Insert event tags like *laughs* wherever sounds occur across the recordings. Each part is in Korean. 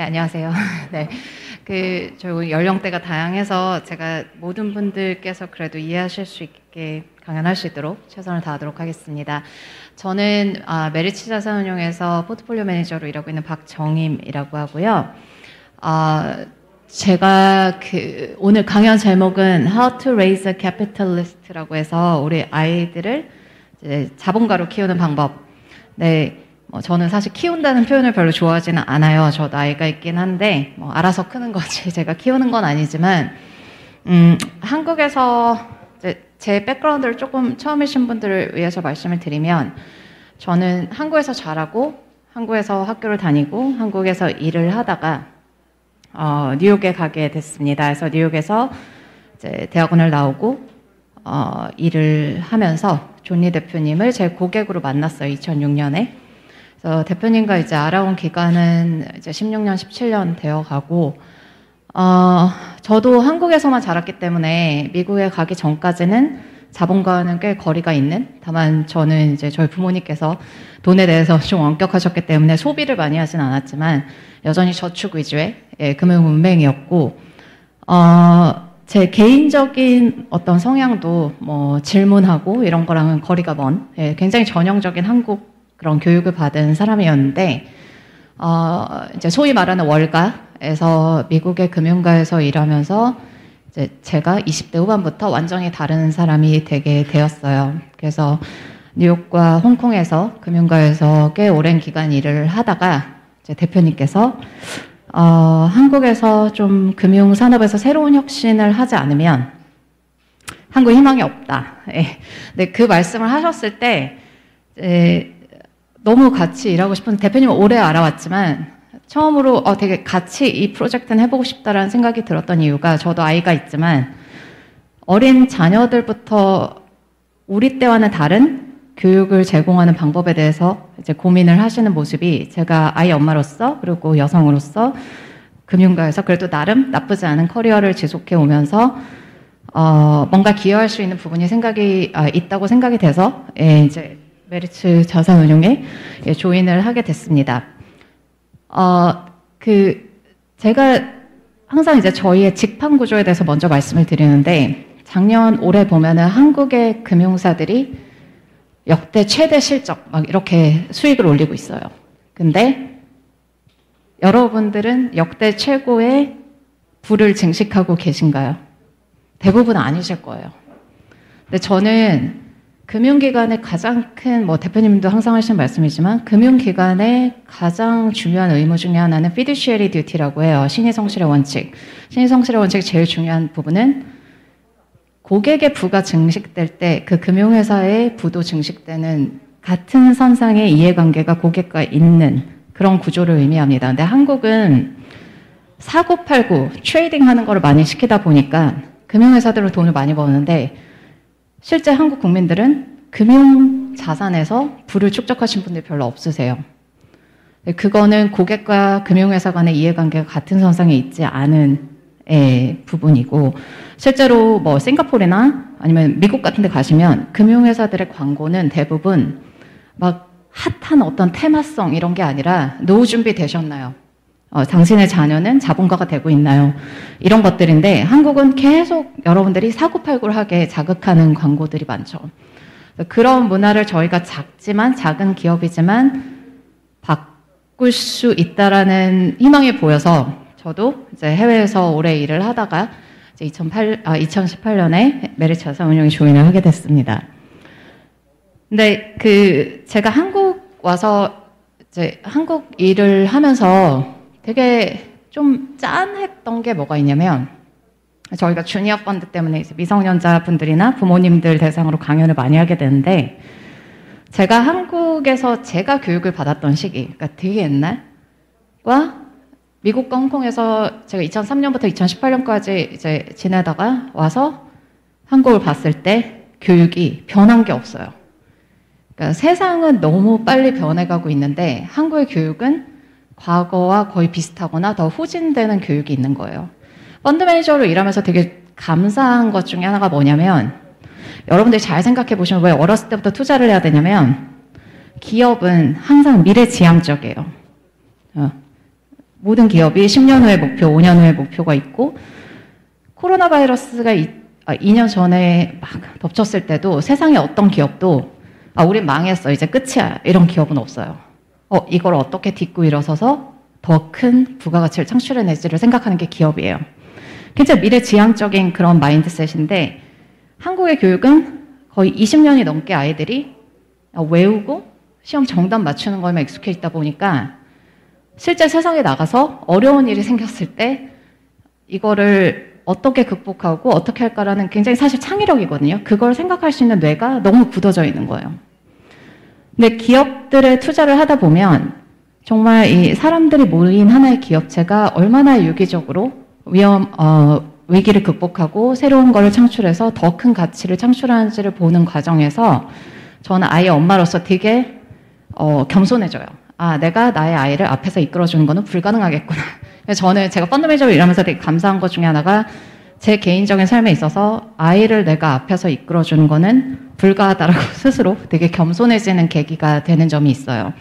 네, 안녕하세요. *laughs* 네. 그, 저 연령대가 다양해서 제가 모든 분들께서 그래도 이해하실 수 있게 강연할 수 있도록 최선을 다하도록 하겠습니다. 저는 아, 메리츠 자산운용에서 포트폴리오 매니저로 일하고 있는 박정임이라고 하고요. 아, 제가 그 오늘 강연 제목은 How to Raise a Capitalist라고 해서 우리 아이들을 자본가로 키우는 방법. 네. 뭐 저는 사실 키운다는 표현을 별로 좋아하지는 않아요. 저도 아이가 있긴 한데 뭐 알아서 크는 거지 *laughs* 제가 키우는 건 아니지만 음, 한국에서 제 백그라운드를 조금 처음이신 분들을 위해서 말씀을 드리면 저는 한국에서 자라고 한국에서 학교를 다니고 한국에서 일을 하다가 어, 뉴욕에 가게 됐습니다. 그래서 뉴욕에서 대학원을 나오고 어, 일을 하면서 존리 대표님을 제 고객으로 만났어요. 2006년에. 그래서 대표님과 이제 알아온 기간은 이제 16년, 17년 되어 가고, 어, 저도 한국에서만 자랐기 때문에 미국에 가기 전까지는 자본과는 꽤 거리가 있는, 다만 저는 이제 저희 부모님께서 돈에 대해서 *laughs* 좀 엄격하셨기 때문에 소비를 많이 하진 않았지만, 여전히 저축 위주의 예, 금융 문맹이었고, 어, 제 개인적인 어떤 성향도 뭐 질문하고 이런 거랑은 거리가 먼, 예, 굉장히 전형적인 한국 그런 교육을 받은 사람이었는데 어, 이제 소위 말하는 월가에서 미국의 금융가에서 일하면서 이제 제가 20대 후반부터 완전히 다른 사람이 되게 되었어요. 그래서 뉴욕과 홍콩에서 금융가에서 꽤 오랜 기간 일을 하다가 이제 대표님께서 어, 한국에서 좀 금융 산업에서 새로운 혁신을 하지 않으면 한국 희망이 없다. 예. 근데 그 말씀을 하셨을 때 에, 너무 같이 일하고 싶은 대표님 오래 알아왔지만 처음으로 어, 되게 같이 이 프로젝트는 해보고 싶다라는 생각이 들었던 이유가 저도 아이가 있지만 어린 자녀들부터 우리 때와는 다른 교육을 제공하는 방법에 대해서 이제 고민을 하시는 모습이 제가 아이 엄마로서 그리고 여성으로서 금융가에서 그래도 나름 나쁘지 않은 커리어를 지속해 오면서 어, 뭔가 기여할 수 있는 부분이 생각이 아, 있다고 생각이 돼서 예, 이제 메리츠 자산운용에 예, 조인을 하게 됐습니다. 어, 그 제가 항상 이제 저희의 직판 구조에 대해서 먼저 말씀을 드리는데 작년 올해 보면은 한국의 금융사들이 역대 최대 실적 막 이렇게 수익을 올리고 있어요. 근데 여러분들은 역대 최고의 부를 증식하고 계신가요? 대부분 아니실 거예요. 근데 저는 금융기관의 가장 큰, 뭐 대표님도 항상 하시는 말씀이지만, 금융기관의 가장 중요한 의무 중에 하나는 fiduciary duty라고 해요. 신의 성실의 원칙. 신의 성실의 원칙 제일 중요한 부분은 고객의 부가 증식될 때 그 금융회사의 부도 증식되는 같은 선상의 이해관계가 고객과 있는 그런 구조를 의미합니다. 근데 한국은 사고 팔고 trading 하는 거를 많이 시키다 보니까 금융회사들로 돈을 많이 버는데 실제 한국 국민들은 금융 자산에서 부를 축적하신 분들 별로 없으세요. 네, 그거는 고객과 금융회사 간의 이해관계가 같은 선상에 있지 않은 예, 부분이고 실제로 뭐 싱가포르나 아니면 미국 같은 데 가시면 금융회사들의 광고는 대부분 막 핫한 어떤 테마성 이런 게 아니라 노후 준비 되셨나요? 어, 당신의 자녀는 자본가가 되고 있나요? 이런 것들인데 한국은 계속 여러분들이 사고팔골하게 자극하는 광고들이 많죠. 그런 문화를 저희가 작지만 작은 기업이지만 바꿀 수 있다라는 희망이 보여서 저도 이제 해외에서 오래 일을 하다가 이제 2008, 아, 2018년에 메리츠 자산운용에 조인을 하게 됐습니다. 근데 그 제가 한국 와서 이제 한국 일을 하면서 되게 좀 짠했던 게 뭐가 있냐면 저희가 주니어 펀드 때문에 미성년자 분들이나 부모님들 대상으로 강연을 많이 하게 되는데 제가 한국에서 제가 교육을 받았던 시기, 그러니까 되게 옛날과 미국과 홍콩에서 제가 2003년부터 2018년까지 이제 지내다가 와서 한국을 봤을 때 교육이 변한 게 없어요. 그러니까 세상은 너무 빨리 변해가고 있는데 한국의 교육은 과거와 거의 비슷하거나 더 후진되는 교육이 있는 거예요. 펀드 매니저로 일하면서 되게 감사한 것 중에 하나가 뭐냐면 여러분들이 잘 생각해 보시면 왜 어렸을 때부터 투자를 해야 되냐면 기업은 항상 미래지향적이에요. 어. 모든 기업이 10년 후의 목표, 5년 후의 목표가 있고 코로나 바이러스가 2년 아, 전에 막 덮쳤을 때도 세상에 어떤 기업도 아, 우린 망했어. 이제 끝이야. 이런 기업은 없어요. 어, 이걸 어떻게 딛고 일어서서 더 큰 부가가치를 창출해낼지를 생각하는 게 기업이에요. 굉장히 미래지향적인 그런 마인드셋인데 한국의 교육은 거의 20년이 넘게 아이들이 외우고 시험 정답 맞추는 거에만 익숙해 있다 보니까 실제 세상에 나가서 어려운 일이 생겼을 때 이거를 어떻게 극복하고 어떻게 할까라는 굉장히 사실 창의력이거든요. 그걸 생각할 수 있는 뇌가 너무 굳어져 있는 거예요. 근데 기업들의 투자를 하다 보면 정말 이 사람들이 모인 하나의 기업체가 얼마나 유기적으로 위험, 어, 위기를 극복하고 새로운 거를 창출해서 더 큰 가치를 창출하는지를 보는 과정에서 저는 아이 엄마로서 되게 어, 겸손해져요. 아, 내가 나의 아이를 앞에서 이끌어주는 거는 불가능하겠구나. 저는 제가 펀드 매니저로 일하면서 되게 감사한 것 중에 하나가 제 개인적인 삶에 있어서 아이를 내가 앞에서 이끌어주는 거는 불가하다라고 *laughs* 스스로 되게 겸손해지는 계기가 되는 점이 있어요.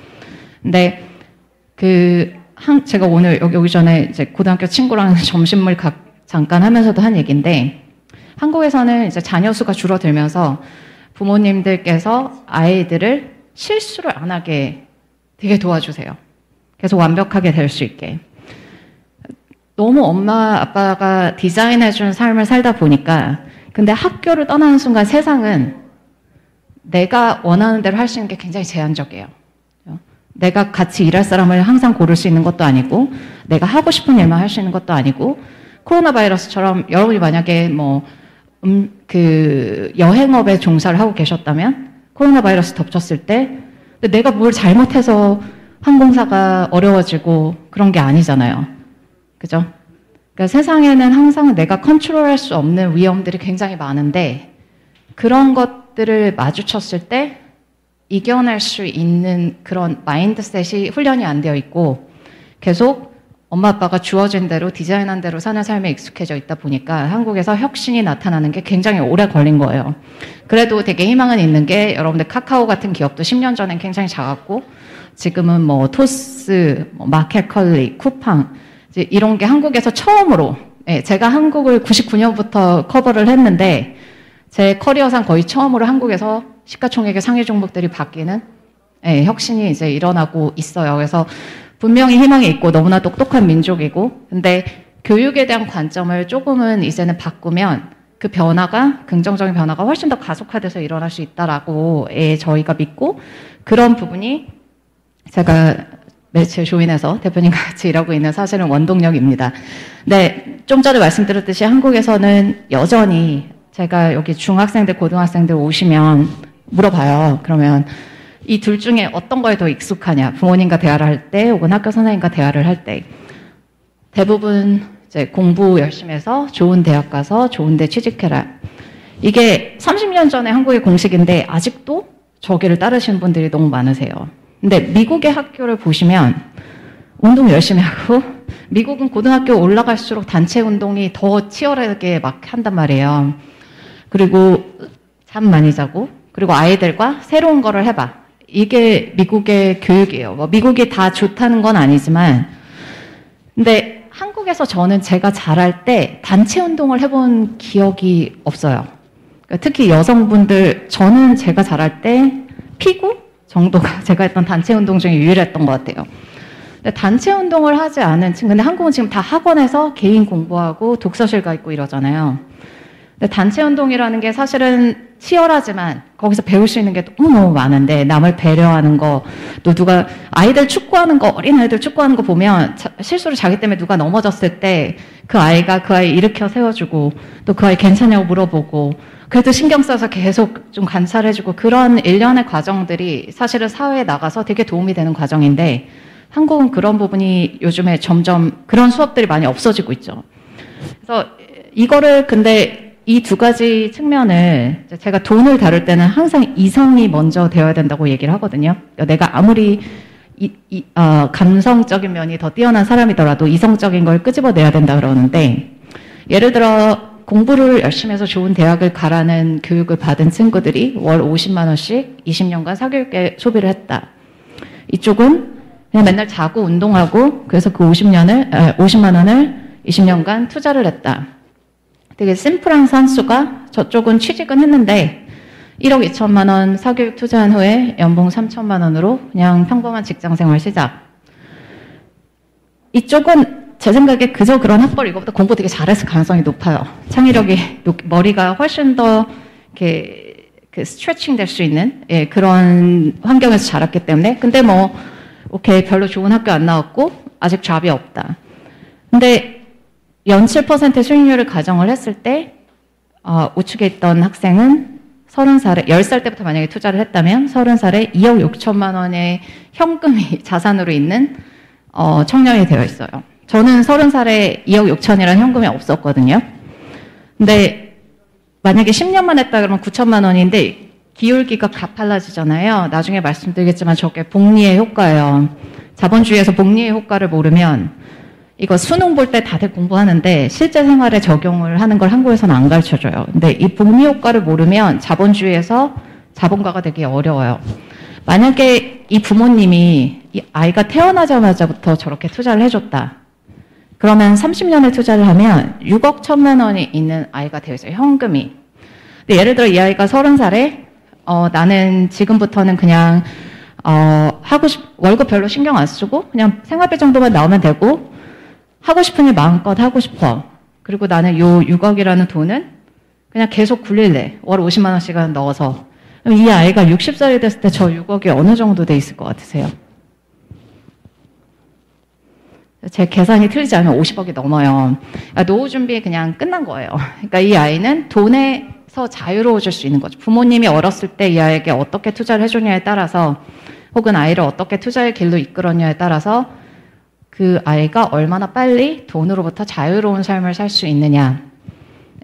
근데 그, 한, 제가 오늘 여기 오기 전에 이제 고등학교 친구랑 *laughs* 점심을 가, 잠깐 하면서도 한 얘기인데 한국에서는 이제 자녀 수가 줄어들면서 부모님들께서 아이들을 실수를 안 하게 되게 도와주세요. 계속 완벽하게 될 수 있게. 너무 엄마, 아빠가 디자인해준 삶을 살다 보니까, 근데 학교를 떠나는 순간 세상은 내가 원하는 대로 할 수 있는 게 굉장히 제한적이에요. 내가 같이 일할 사람을 항상 고를 수 있는 것도 아니고, 내가 하고 싶은 일만 할 수 있는 것도 아니고, 코로나 바이러스처럼 여러분이 만약에 뭐, 음, 그, 여행업에 종사를 하고 계셨다면, 코로나 바이러스 덮쳤을 때, 내가 뭘 잘못해서 항공사가 어려워지고 그런 게 아니잖아요. 그죠? 그러니까 세상에는 항상 내가 컨트롤할 수 없는 위험들이 굉장히 많은데 그런 것들을 마주쳤을 때 이겨낼 수 있는 그런 마인드셋이 훈련이 안 되어 있고 계속 엄마 아빠가 주어진 대로 디자인한 대로 사는 삶에 익숙해져 있다 보니까 한국에서 혁신이 나타나는 게 굉장히 오래 걸린 거예요. 그래도 되게 희망은 있는 게 여러분들 카카오 같은 기업도 10년 전엔 굉장히 작았고 지금은 뭐 토스, 뭐 마켓컬리, 쿠팡 이제 이런 게 한국에서 처음으로 예, 제가 한국을 99년부터 커버를 했는데 제 커리어상 거의 처음으로 한국에서 시가총액의 상위 종목들이 바뀌는 예, 혁신이 이제 일어나고 있어요. 그래서 분명히 희망이 있고 너무나 똑똑한 민족이고 근데 교육에 대한 관점을 조금은 이제는 바꾸면 그 변화가 긍정적인 변화가 훨씬 더 가속화돼서 일어날 수 있다라고 예, 저희가 믿고 그런 부분이 제가 매체 조인해서 대표님과 같이 일하고 있는 사실은 원동력입니다. 네, 좀 전에 말씀드렸듯이 한국에서는 여전히 제가 여기 중학생들, 고등학생들 오시면 물어봐요. 그러면 이 둘 중에 어떤 거에 더 익숙하냐? 부모님과 대화를 할 때, 혹은 학교 선생님과 대화를 할 때. 대부분 이제 공부 열심히 해서 좋은 대학 가서 좋은 데 취직해라. 이게 30년 전에 한국의 공식인데 아직도 저기를 따르시는 분들이 너무 많으세요. 근데 미국의 학교를 보시면 운동 열심히 하고 미국은 고등학교 올라갈수록 단체 운동이 더 치열하게 막 한단 말이에요. 그리고 잠 많이 자고 그리고 아이들과 새로운 거를 해봐. 이게 미국의 교육이에요. 뭐 미국이 다 좋다는 건 아니지만, 근데 한국에서 저는 제가 자랄 때 단체 운동을 해본 기억이 없어요. 그러니까 특히 여성분들, 저는 제가 자랄 때 피구 정도가 *laughs* 제가 했던 단체 운동 중에 유일했던 것 같아요. 근데 단체 운동을 하지 않은 친구, 근데 한국은 지금 다 학원에서 개인 공부하고 독서실 가 있고 이러잖아요. 근데 단체 운동이라는 게 사실은 치열하지만 거기서 배울 수 있는 게 너무너무 많은데 남을 배려하는 거, 또 누가 아이들 축구하는 거, 어린 아이들 축구하는 거 보면 자, 실수로 자기 때문에 누가 넘어졌을 때 그 아이가 그 아이 일으켜 세워주고 또 그 아이 괜찮냐고 물어보고 그래도 신경 써서 계속 좀 관찰해주고 그런 일련의 과정들이 사실은 사회에 나가서 되게 도움이 되는 과정인데 한국은 그런 부분이 요즘에 점점 그런 수업들이 많이 없어지고 있죠. 그래서 이거를 근데 이 두 가지 측면을 제가 돈을 다룰 때는 항상 이성이 먼저 되어야 된다고 얘기를 하거든요. 내가 아무리 이, 이, 어, 감성적인 면이 더 뛰어난 사람이더라도 이성적인 걸 끄집어내야 된다 그러는데 예를 들어 공부를 열심히 해서 좋은 대학을 가라는 교육을 받은 친구들이 월 50만 원씩 20년간 사교육에 소비를 했다. 이쪽은 그냥 맨날 자고 운동하고 그래서 그 50년을 아, 50만 원을 20년간 투자를 했다. 되게 심플한 산수가 저쪽은 취직은 했는데 1억 2천만 원 사교육 투자한 후에 연봉 3천만 원으로 그냥 평범한 직장 생활 시작. 이쪽은 제 생각에 그저 그런 학벌 이거보다 공부 되게 잘했을 가능성이 높아요. 창의력이 머리가 훨씬 더 이렇게 그 스트레칭 될 수 있는 예, 그런 환경에서 자랐기 때문에 근데 뭐 오케이 별로 좋은 학교 안 나왔고 아직 잡이 없다. 근데 연 7% 수익률을 가정을 했을 때 어, 우측에 있던 학생은 30살에 10살 때부터 만약에 투자를 했다면 30살에 2억 6천만 원의 현금이 *laughs* 자산으로 있는 어, 청년이 되어 있어요. 저는 30살에 2억 6천이라는 현금이 없었거든요. 근데 만약에 10년만 했다 그러면 9천만 원인데 기울기가 가팔라지잖아요. 나중에 말씀드리겠지만 저게 복리의 효과예요. 자본주의에서 복리의 효과를 모르면 이거 수능 볼 때 다들 공부하는데 실제 생활에 적용을 하는 걸 한국에서는 안 가르쳐줘요. 근데 이 복리 효과를 모르면 자본주의에서 자본가가 되기 어려워요. 만약에 이 부모님이 이 아이가 태어나자마자부터 저렇게 투자를 해줬다. 그러면 30년을 투자를 하면 6억 1천만 원이 있는 아이가 되어 있어요. 현금이. 근데 예를 들어 이 아이가 30살에 어, 나는 지금부터는 그냥 어, 하고 싶, 월급 별로 신경 안 쓰고 그냥 생활비 정도만 나오면 되고 하고 싶은 일 마음껏 하고 싶어. 그리고 나는 요 6억이라는 돈은 그냥 계속 굴릴래. 월 50만 원씩 넣어서. 그럼 이 아이가 60살이 됐을 때 저 6억이 어느 정도 돼 있을 것 같으세요? 제 계산이 틀리지 않으면 50억이 넘어요. 그러니까 노후 준비 그냥 끝난 거예요. 그러니까 이 아이는 돈에 서 자유로워질 수 있는 거죠. 부모님이 어렸을 때 이 아이에게 어떻게 투자를 해주냐에 따라서 혹은 아이를 어떻게 투자의 길로 이끌었냐에 따라서 그 아이가 얼마나 빨리 돈으로부터 자유로운 삶을 살 수 있느냐.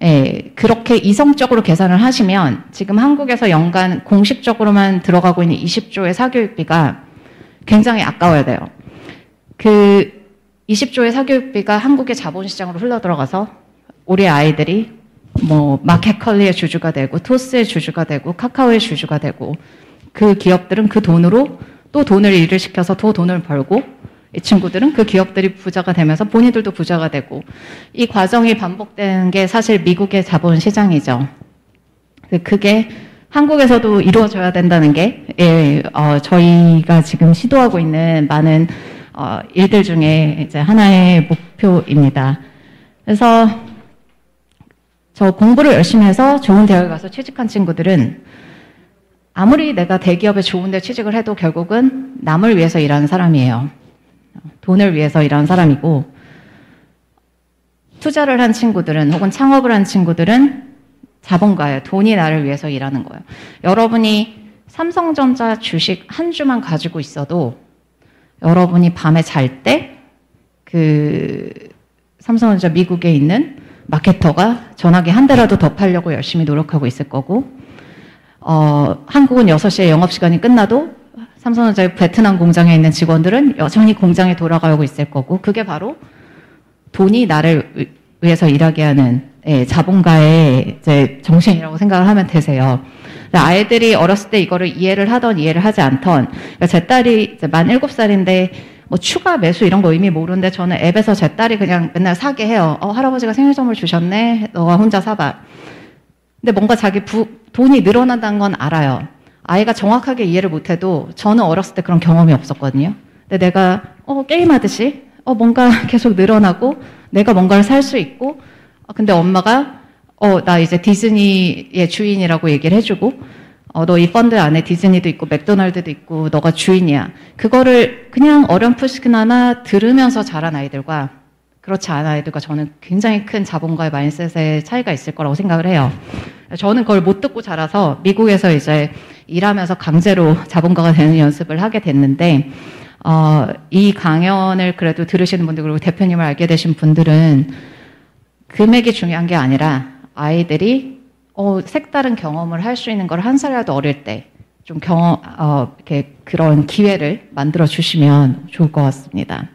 예, 그렇게 이성적으로 계산을 하시면 지금 한국에서 연간 공식적으로만 들어가고 있는 20조의 사교육비가 굉장히 아까워야 돼요. 그 20조의 사교육비가 한국의 자본시장으로 흘러 들어가서 우리 아이들이 뭐 마켓컬리의 주주가 되고 토스의 주주가 되고 카카오의 주주가 되고 그 기업들은 그 돈으로 또 돈을 일을 시켜서 또 돈을 벌고 이 친구들은 그 기업들이 부자가 되면서 본인들도 부자가 되고 이 과정이 반복되는 게 사실 미국의 자본 시장이죠. 그게 한국에서도 이루어져야 된다는 게 예, 어, 저희가 지금 시도하고 있는 많은 어, 일들 중에 이제 하나의 목표입니다. 그래서 저 공부를 열심히 해서 좋은 대학에 가서 취직한 친구들은 아무리 내가 대기업에 좋은 데 취직을 해도 결국은 남을 위해서 일하는 사람이에요. 돈을 위해서 일하는 사람이고 투자를 한 친구들은 혹은 창업을 한 친구들은 자본가예요. 돈이 나를 위해서 일하는 거예요. 여러분이 삼성전자 주식 한 주만 가지고 있어도 여러분이 밤에 잘 때 그 삼성전자 미국에 있는 마케터가 전화기 한 대라도 더 팔려고 열심히 노력하고 있을 거고 어, 한국은 6시에 영업시간이 끝나도 삼성전자의 베트남 공장에 있는 직원들은 여전히 공장에 돌아가고 있을 거고 그게 바로 돈이 나를 위해서 일하게 하는 예, 자본가의 이제 정신이라고 생각을 하면 되세요. 아이들이 어렸을 때 이거를 이해를 하던 이해를 하지 않던 그러니까 제 딸이 만 7살인데 뭐 추가 매수 이런 거 의미 모르는데 저는 앱에서 제 딸이 그냥 맨날 사게 해요. 어, 할아버지가 생일 선물 주셨네. 너가 혼자 사봐. 근데 뭔가 자기 부, 돈이 늘어난다는 건 알아요. 아이가 정확하게 이해를 못해도 저는 어렸을 때 그런 경험이 없었거든요. 근데 내가 어, 게임하듯이 어, 뭔가 *laughs* 계속 늘어나고 내가 뭔가를 살 수 있고 어, 근데 엄마가 어, 나 이제 디즈니의 주인이라고 얘기를 해주고 어, 너 이 펀드 안에 디즈니도 있고 맥도날드도 있고 너가 주인이야. 그거를 그냥 어렴풋이나마 들으면서 자란 아이들과 그렇지 않은 아이들과 저는 굉장히 큰 자본과의 마인셋의 차이가 있을 거라고 생각을 해요. 저는 그걸 못 듣고 자라서 미국에서 이제 일하면서 강제로 자본가가 되는 연습을 하게 됐는데 어, 이 강연을 그래도 들으시는 분들 그리고 대표님을 알게 되신 분들은 금액이 중요한 게 아니라 아이들이 어, 색다른 경험을 할 수 있는 걸 한 살이라도 어릴 때 좀 경험, 어, 이렇게 그런 기회를 만들어 주시면 좋을 것 같습니다.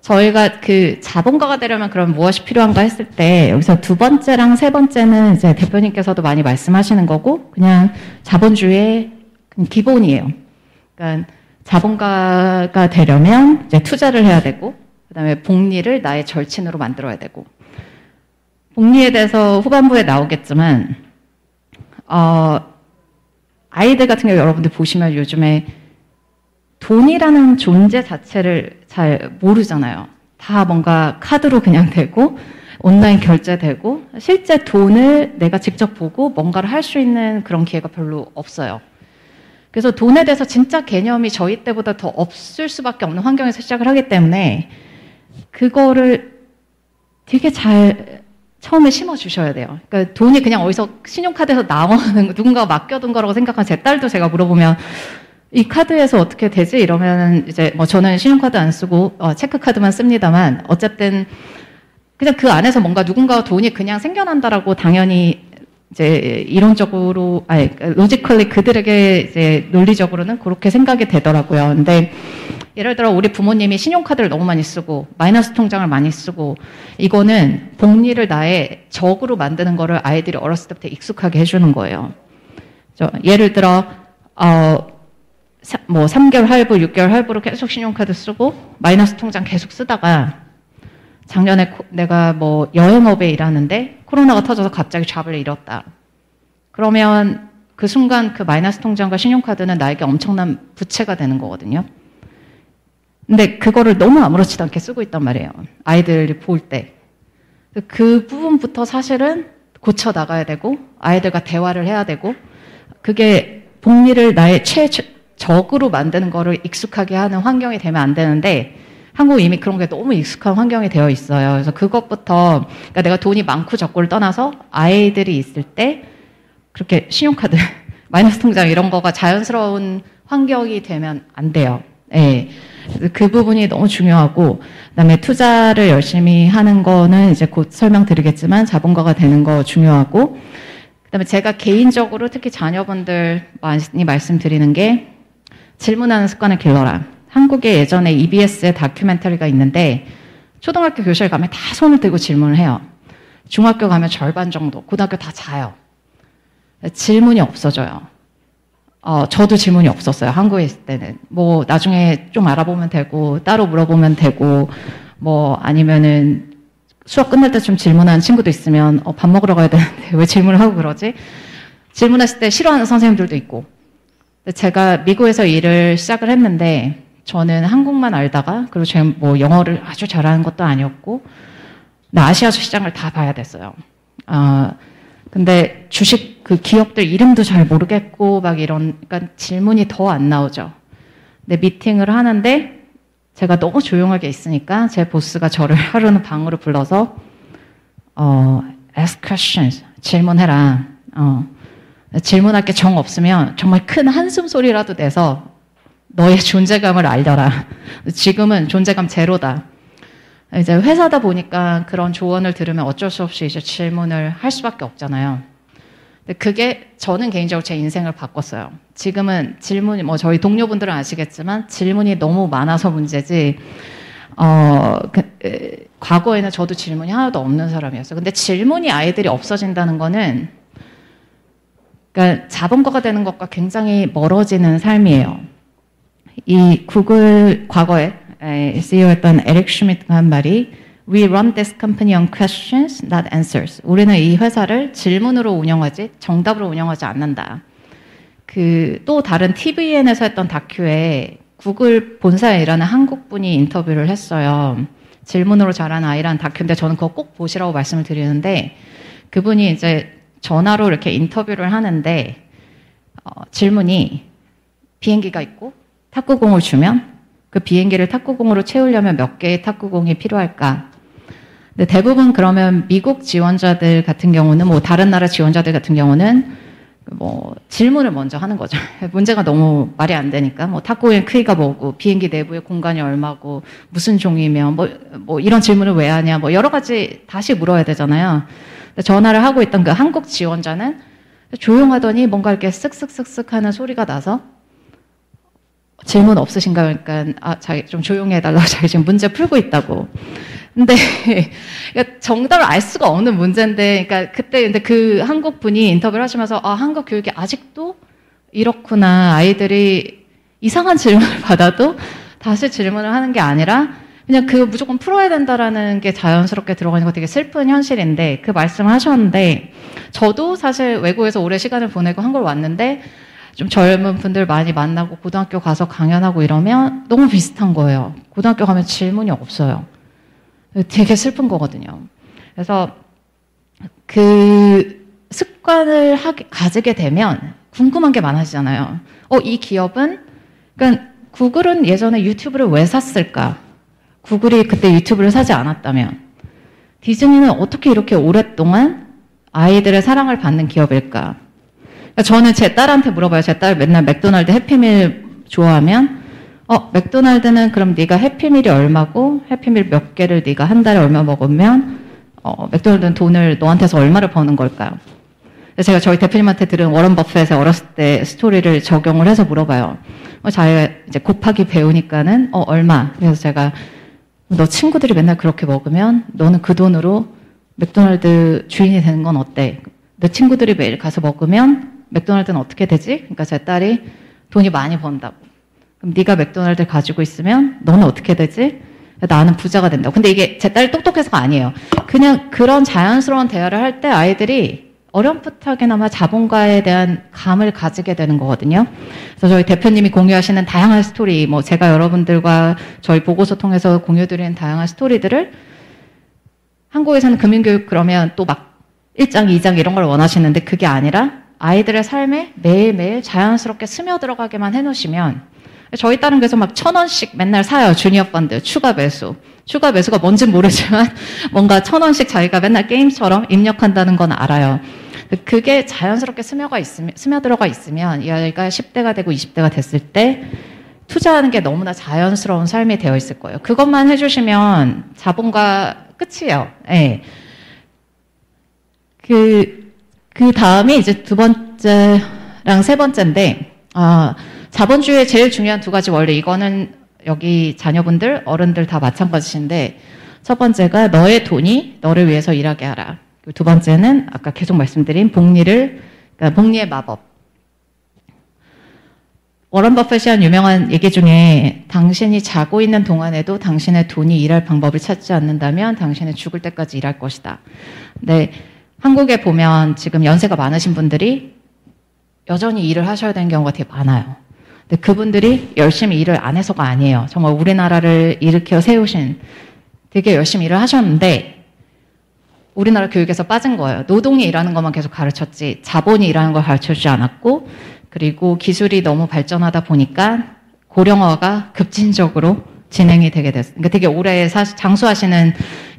저희가 그 자본가가 되려면 그럼 무엇이 필요한가 했을 때 여기서 두 번째랑 세 번째는 이제 대표님께서도 많이 말씀하시는 거고 그냥 자본주의의 기본이에요. 그러니까 자본가가 되려면 이제 투자를 해야 되고, 그 다음에 복리를 나의 절친으로 만들어야 되고, 복리에 대해서 후반부에 나오겠지만, 어, 아이들 같은 경우 여러분들 보시면 요즘에 돈이라는 존재 자체를 잘 모르잖아요. 다 뭔가 카드로 그냥 되고, 온라인 결제되고, 실제 돈을 내가 직접 보고 뭔가를 할 수 있는 그런 기회가 별로 없어요. 그래서 돈에 대해서 진짜 개념이 저희 때보다 더 없을 수밖에 없는 환경에서 시작을 하기 때문에 그거를 되게 잘 처음에 심어 주셔야 돼요. 그러니까 돈이 그냥 어디서 신용카드에서 나오는 누군가가 맡겨둔 거라고 생각한 제 딸도 제가 물어보면 이 카드에서 어떻게 되지? 이러면 이제 뭐 저는 신용카드 안 쓰고 어, 체크카드만 씁니다만 어쨌든 그냥 그 안에서 뭔가 누군가 돈이 그냥 생겨난다라고 당연히 이제 이론적으로 아니 logically 그들에게 이제 논리적으로는 그렇게 생각이 되더라고요. 근데 예를 들어 우리 부모님이 신용카드를 너무 많이 쓰고 마이너스 통장을 많이 쓰고 이거는 복리를 나의 적으로 만드는 거를 아이들이 어렸을 때부터 익숙하게 해주는 거예요. 예를 들어 어, 뭐 3개월 할부, 6개월 할부로 계속 신용카드 쓰고 마이너스 통장 계속 쓰다가 작년에 내가 뭐 여행업에 일하는데 코로나가 터져서 갑자기 잡을 잃었다. 그러면 그 순간 그 마이너스 통장과 신용카드는 나에게 엄청난 부채가 되는 거거든요. 근데 그거를 너무 아무렇지도 않게 쓰고 있단 말이에요. 아이들이 볼 때. 그 부분부터 사실은 고쳐 나가야 되고, 아이들과 대화를 해야 되고, 그게 복리를 나의 최적으로 만드는 거를 익숙하게 하는 환경이 되면 안 되는데, 한국 이미 그런 게 너무 익숙한 환경이 되어 있어요. 그래서 그것부터 그러니까 내가 돈이 많고 적고를 떠나서 아이들이 있을 때 그렇게 신용카드, *laughs* 마이너스 통장 이런 거가 자연스러운 환경이 되면 안 돼요. 예. 그 부분이 너무 중요하고 그다음에 투자를 열심히 하는 거는 이제 곧 설명드리겠지만 자본가가 되는 거 중요하고 그다음에 제가 개인적으로 특히 자녀분들 많이 말씀드리는 게 질문하는 습관을 길러라. 한국에 예전에 EBS의 다큐멘터리가 있는데 초등학교 교실 가면 다 손을 들고 질문을 해요. 중학교 가면 절반 정도, 고등학교 다 자요. 질문이 없어져요. 어, 저도 질문이 없었어요. 한국에 있을 때는. 뭐, 나중에 좀 알아보면 되고, 따로 물어보면 되고, 뭐, 아니면은 수업 끝날 때좀 질문하는 친구도 있으면, 어, 밥 먹으러 가야 되는데 *laughs* 왜 질문을 하고 그러지? 질문했을 때 싫어하는 선생님들도 있고. 제가 미국에서 일을 시작을 했는데, 저는 한국만 알다가 그리고 제가 뭐 영어를 아주 잘하는 것도 아니었고 아시아 시장을 다 봐야 됐어요. 아 근데 주식 그 기업들 이름도 잘 모르겠고 막 이런 그러니까 질문이 더 안 나오죠. 근데 미팅을 하는데 제가 너무 조용하게 있으니까 제 보스가 저를 *laughs* 하루는 방으로 불러서 어 ask questions 질문해라. 어 질문할 게 정 없으면 정말 큰 한숨 소리라도 내서 너의 존재감을 알려라. 지금은 존재감 제로다. 이제 회사다 보니까 그런 조언을 들으면 어쩔 수 없이 이제 질문을 할 수밖에 없잖아요. 근데 그게 저는 개인적으로 제 인생을 바꿨어요. 지금은 질문이 뭐 저희 동료분들은 아시겠지만 질문이 너무 많아서 문제지. 어, 그, 에, 과거에는 저도 질문이 하나도 없는 사람이었어요. 근데 질문이 아이들이 없어진다는 거는 그러니까 자본가가 되는 것과 굉장히 멀어지는 삶이에요. 이 구글 과거에 CEO였던 에릭 슈미트가 한 말이 We run this company on questions, not answers. 우리는 이 회사를 질문으로 운영하지 정답으로 운영하지 않는다. 그 또 다른 TVN에서 했던 다큐에 구글 본사에 일하는 한국 분이 인터뷰를 했어요. 질문으로 자란 아이라는 다큐인데 저는 그거 꼭 보시라고 말씀을 드리는데 그분이 이제 전화로 이렇게 인터뷰를 하는데 어, 질문이 비행기가 있고 탁구공을 주면 그 비행기를 탁구공으로 채우려면 몇 개의 탁구공이 필요할까? 근데 대부분 그러면 미국 지원자들 같은 경우는 뭐 다른 나라 지원자들 같은 경우는 뭐 질문을 먼저 하는 거죠. *laughs* 문제가 너무 말이 안 되니까 뭐 탁구의 크기가 뭐고 비행기 내부의 공간이 얼마고 무슨 종이면 뭐, 뭐 이런 질문을 왜 하냐 뭐 여러 가지 다시 물어야 되잖아요. 전화를 하고 있던 그 한국 지원자는 조용하더니 뭔가 이렇게 쓱쓱쓱쓱 하는 소리가 나서 질문 없으신가 그러니까 아 자기 좀 조용히 해달라고 *laughs* 자기 지금 문제 풀고 있다고. 근데 그러니까 정답을 알 수가 없는 문제인데, 그러니까 그때 근데 그 한국 분이 인터뷰를 하시면서 아 한국 교육이 아직도 이렇구나 아이들이 이상한 질문을 *laughs* 받아도 다시 질문을 하는 게 아니라 그냥 그 무조건 풀어야 된다라는 게 자연스럽게 들어가는 거 되게 슬픈 현실인데 그 말씀을 하셨는데 저도 사실 외국에서 오래 시간을 보내고 한국을 왔는데 좀 젊은 분들 많이 만나고 고등학교 가서 강연하고 이러면 너무 비슷한 거예요. 고등학교 가면 질문이 없어요. 되게 슬픈 거거든요. 그래서 그 습관을 하게, 가지게 되면 궁금한 게 많아지잖아요. 어, 이 기업은, 그러니까 구글은 예전에 유튜브를 왜 샀을까? 구글이 그때 유튜브를 사지 않았다면 디즈니는 어떻게 이렇게 오랫동안 아이들의 사랑을 받는 기업일까? 그러니까 저는 제 딸한테 물어봐요. 제 딸 맨날 맥도날드 해피밀 좋아하면 어 맥도날드는 그럼 네가 해피밀이 얼마고 해피밀 몇 개를 네가 한 달에 얼마 먹으면 어 맥도날드는 돈을 너한테서 얼마를 버는 걸까요? 제가 저희 대표님한테 들은 워런 버핏의 어렸을 때 스토리를 적용을 해서 물어봐요. 어, 자기가 이제 곱하기 배우니까는 어 얼마? 그래서 제가 너 친구들이 맨날 그렇게 먹으면 너는 그 돈으로 맥도날드 주인이 되는 건 어때? 내 친구들이 매일 가서 먹으면 맥도날드는 어떻게 되지? 그러니까 제 딸이 돈이 많이 번다고. 그럼 네가 맥도날드 가지고 있으면 너는 어떻게 되지? 나는 부자가 된다고. 근데 이게 제 딸이 똑똑해서가 아니에요. 그냥 그런 자연스러운 대화를 할 때 아이들이 어렴풋하게나마 자본가에 대한 감을 가지게 되는 거거든요. 그래서 저희 대표님이 공유하시는 다양한 스토리, 뭐 제가 여러분들과 저희 보고서 통해서 공유드리는 다양한 스토리들을 한국에서는 금융교육 그러면 또 막 1장, 2장 이런 걸 원하시는데 그게 아니라 아이들의 삶에 매일매일 자연스럽게 스며들어가게만 해놓으시면 저희 딸은 그래서 막 천 원씩 맨날 사요. 주니어 펀드, 추가 매수. 추가 매수가 뭔진 모르지만 *laughs* 뭔가 천 원씩 자기가 맨날 게임처럼 입력한다는 건 알아요. 그게 자연스럽게 스며가 있으면, 스며들어가 있으면 이 아이가 10대가 되고 20대가 됐을 때 투자하는 게 너무나 자연스러운 삶이 되어 있을 거예요. 그것만 해주시면 자본과 끝이에요. 네. 그, 그 다음에 이제 두 번째랑 세 번째인데, 아, 자본주의의 제일 중요한 두 가지 원리, 이거는 여기 자녀분들, 어른들 다 마찬가지인데, 첫 번째가 너의 돈이 너를 위해서 일하게 하라. 두 번째는 아까 계속 말씀드린 복리를 그러니까 복리의 마법. 워런 버핏이 한 유명한 얘기 중에 당신이 자고 있는 동안에도 당신의 돈이 일할 방법을 찾지 않는다면 당신은 죽을 때까지 일할 것이다. 네, 한국에 보면 지금 연세가 많으신 분들이 여전히 일을 하셔야 되는 경우가 되게 많아요. 근데 그분들이 열심히 일을 안 해서가 아니에요. 정말 우리나라를 일으켜 세우신 되게 열심히 일을 하셨는데 우리나라 교육에서 빠진 거예요. 노동이 일하는 것만 계속 가르쳤지 자본이 일하는 걸 가르쳐 주지 않았고 그리고 기술이 너무 발전하다 보니까 고령화가 급진적으로 진행이 되게 됐어요. 그러니까 되게 오래 사, 장수하시는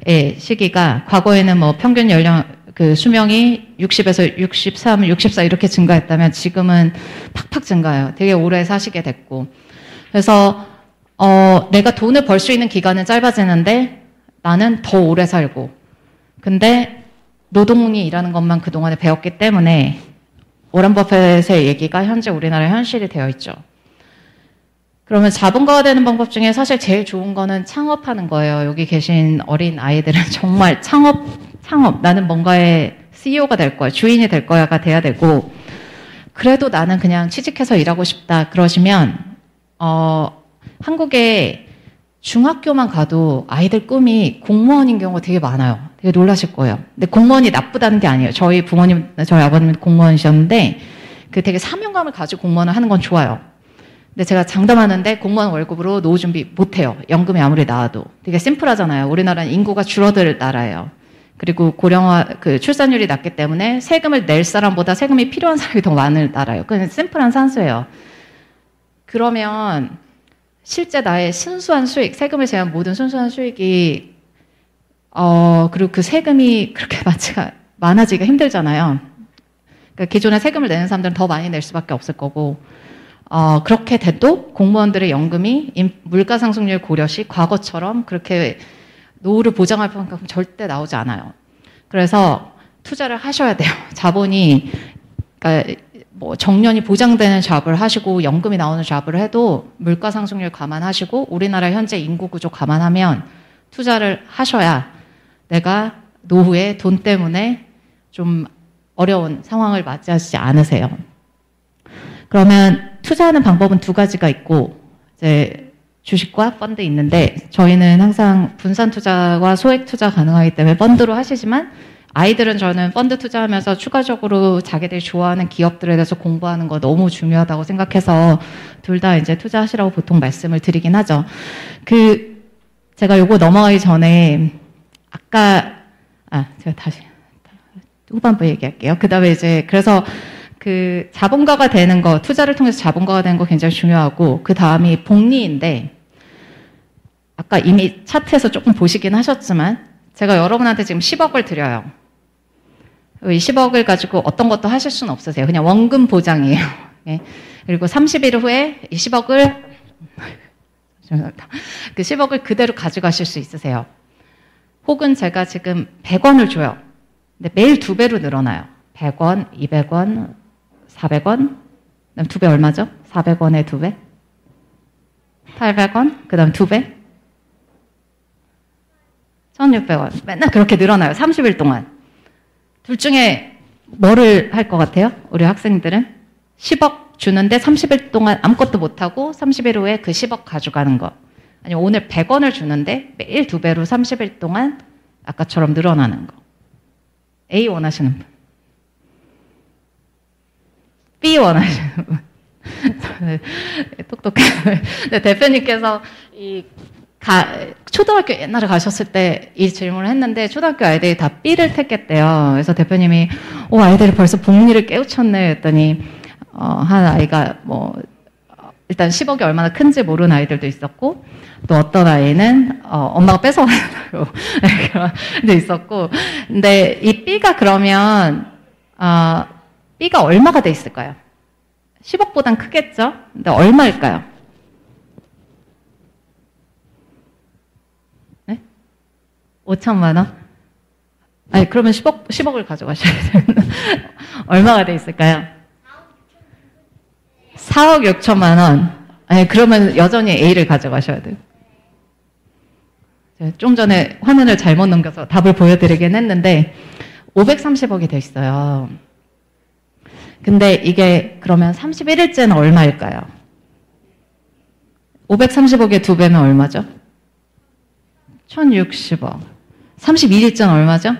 예, 시기가 과거에는 뭐 평균 연령 그 수명이 60에서 63, 64 이렇게 증가했다면 지금은 팍팍 증가해요. 되게 오래 사시게 됐고. 그래서 어, 내가 돈을 벌 수 있는 기간은 짧아지는데 나는 더 오래 살고 근데 노동이 일하는 것만 그동안에 배웠기 때문에 오런 버핏의 얘기가 현재 우리나라의 현실이 되어 있죠. 그러면 자본가가 되는 방법 중에 사실 제일 좋은 거는 창업하는 거예요. 여기 계신 어린 아이들은 *laughs* 정말 창업, 창업. 나는 뭔가의 CEO가 될 거야. 주인이 될 거야가 돼야 되고, 그래도 나는 그냥 취직해서 일하고 싶다. 그러시면, 어, 한국에 중학교만 가도 아이들 꿈이 공무원인 경우가 되게 많아요. 되게 놀라실 거예요. 근데 공무원이 나쁘다는 게 아니에요. 저희 부모님, 저희 아버님 공무원이셨는데 그 되게 사명감을 가지고 공무원을 하는 건 좋아요. 근데 제가 장담하는데 공무원 월급으로 노후 준비 못 해요. 연금이 아무리 나와도. 되게 심플하잖아요. 우리나라는 인구가 줄어들 나라예요. 그리고 고령화, 그 출산율이 낮기 때문에 세금을 낼 사람보다 세금이 필요한 사람이 더 많은 나라예요. 그냥 심플한 산수예요. 그러면 실제 나의 순수한 수익, 세금을 제한 모든 순수한 수익이 어 그리고 그 세금이 그렇게 *laughs* 많지가 많아지기가 힘들잖아요. 그러니까 기존에 세금을 내는 사람들은 더 많이 낼 수밖에 없을 거고 어 그렇게 돼도 공무원들의 연금이 물가 상승률 고려 시 과거처럼 그렇게 노후를 보장할 만큼 절대 나오지 않아요. 그래서 투자를 하셔야 돼요. *laughs* 자본이 그러니까 뭐 정년이 보장되는 잡을 하시고 연금이 나오는 잡을 해도 물가 상승률 감안하시고 우리나라 현재 인구 구조 감안하면 투자를 하셔야 내가 노후에 돈 때문에 좀 어려운 상황을 맞이하지 않으세요. 그러면 투자하는 방법은 두 가지가 있고 이제 주식과 펀드 있는데 저희는 항상 분산 투자와 소액 투자 가능하기 때문에 펀드로 하시지만 아이들은 저는 펀드 투자하면서 추가적으로 자기들이 좋아하는 기업들에 대해서 공부하는 거 너무 중요하다고 생각해서 둘 다 이제 투자하시라고 보통 말씀을 드리긴 하죠. 그 제가 요거 넘어가기 전에 아까 아 제가 다시 후반부 얘기할게요. 그 다음에 이제 그래서 그 자본가가 되는 거 투자를 통해서 자본가가 되는 거 굉장히 중요하고 그 다음이 복리인데 아까 이미 차트에서 조금 보시긴 하셨지만 제가 여러분한테 지금 10억을 드려요. 이 10억을 가지고 어떤 것도 하실 수는 없으세요. 그냥 원금 보장이에요. *laughs* 예. 그리고 30일 후에 이 10억을 *laughs* 그 10억을 그대로 가져가실 수 있으세요. 혹은 제가 지금 100원을 줘요. 근데 매일 두 배로 늘어나요. 100원, 200원, 400원, 그다음 두 배 얼마죠? 400원에 두 배? 800원, 그다음 두 배? 1600원. 맨날 그렇게 늘어나요. 30일 동안. 둘 중에 뭐를 할 것 같아요? 우리 학생들은? 10억 주는데 30일 동안 아무것도 못하고 30일 후에 그 10억 가져가는 거. 아니면 오늘 100원을 주는데 매일 두 배로 30일 동안 아까처럼 늘어나는 거. A 원하시는 분. B 원하시는 분. *laughs* 똑똑해. 네, 대표님께서 이 가, 초등학교 옛날에 가셨을 때 이 질문을 했는데 초등학교 아이들이 다 B를 택했대요. 그래서 대표님이 오 아이들이 벌써 복리를 깨우쳤네 했더니 어, 한 아이가 뭐 일단 10억이 얼마나 큰지 모르는 아이들도 있었고 또 어떤 아이는 어, 엄마가 뺏어가고 네, *laughs* 있었고 근데 이 B가 그러면 어, B가 얼마가 돼 있을까요? 10억보단 크겠죠? 근데 얼마일까요? 5천만 원? 아니, 그러면 10억, 10억을 가져가셔야 돼요. *laughs* 얼마가 돼 있을까요? 4억 6천만 원. 아니, 그러면 여전히 A를 가져가셔야 돼요. 좀 전에 화면을 잘못 넘겨서 답을 보여드리긴 했는데, 530억이 돼 있어요. 근데 이게 그러면 31일째는 얼마일까요? 530억의 두 배면 얼마죠? 1060억. 32일째는 얼마죠?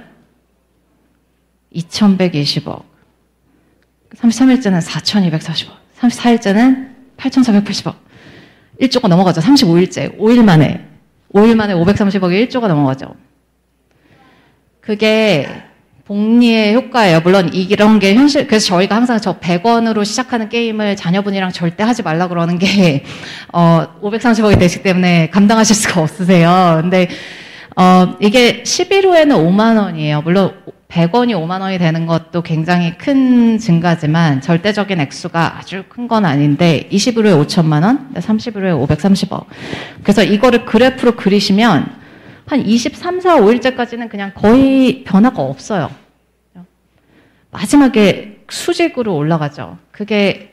2120억. 33일째는 4240억. 34일째는 8480억. 1조가 넘어가죠. 35일째. 5일 만에. 5일 만에 530억이 1조가 넘어가죠. 그게 복리의 효과예요. 물론 이런 게 현실, 그래서 저희가 항상 저 100원으로 시작하는 게임을 자녀분이랑 절대 하지 말라 그러는 게, 어, 530억이 되시기 때문에 감당하실 수가 없으세요. 근데 어, 이게 11 후에는 5만 원이에요. 물론 100원이 5만 원이 되는 것도 굉장히 큰 증가지만 절대적인 액수가 아주 큰 건 아닌데 20일후에 5천만 원, 30일후에 530억. 그래서 이거를 그래프로 그리시면 한 23, 4, 5일째까지는 그냥 거의 변화가 없어요. 마지막에 수직으로 올라가죠. 그게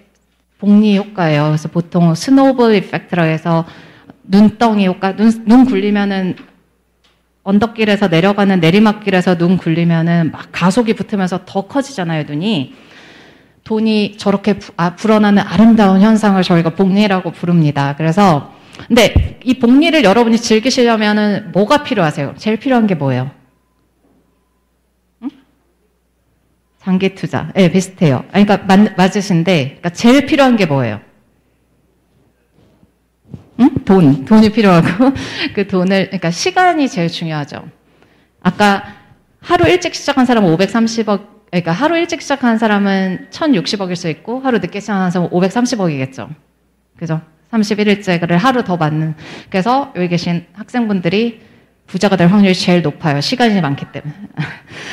복리 효과예요. 그래서 보통 스노우볼 이펙트라고 해서 눈덩이 효과, 눈, 눈 굴리면은 언덕길에서 내려가는 내리막길에서 눈 굴리면은 막 가속이 붙으면서 더 커지잖아요, 눈이. 돈이 저렇게 부, 아, 불어나는 아름다운 현상을 저희가 복리라고 부릅니다. 그래서, 근데 이 복리를 여러분이 즐기시려면은 뭐가 필요하세요? 제일 필요한 게 뭐예요? 응? 장기 투자. 예, 네, 비슷해요. 그러니까 맞, 맞으신데, 그러니까 제일 필요한 게 뭐예요? 응? 돈, 돈이 필요하고 *laughs* 그 돈을 그러니까 시간이 제일 중요하죠. 아까 하루 일찍 시작한 사람은 530억 그러니까 하루 일찍 시작한 사람은 1060억일 수 있고 하루 늦게 시작한 사람은 530억이겠죠. 그죠? 31일째를 하루 더 맞는 그래서 여기 계신 학생분들이 부자가 될 확률이 제일 높아요. 시간이 많기 때문에.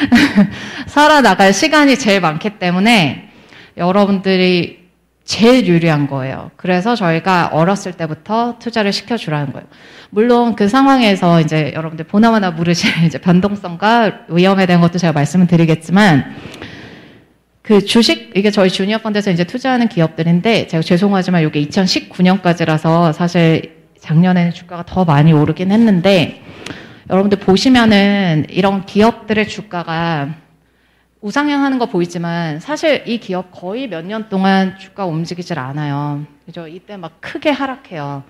*laughs* 살아나갈 시간이 제일 많기 때문에 여러분들이 제일 유리한 거예요. 그래서 저희가 어렸을 때부터 투자를 시켜주라는 거예요. 물론 그 상황에서 이제 여러분들 보나마나 모르실 *laughs* 이제 변동성과 위험에 대한 것도 제가 말씀을 드리겠지만 그 주식 이게 저희 주니어 펀드에서 이제 투자하는 기업들인데 제가 죄송하지만 이게 2019년까지라서 사실 작년에는 주가가 더 많이 오르긴 했는데 여러분들 보시면은 이런 기업들의 주가가 우상향 하는 거 보이지만 사실 이 기업 거의 몇 년 동안 주가 움직이질 않아요. 그죠? 이때 막 크게 하락해요.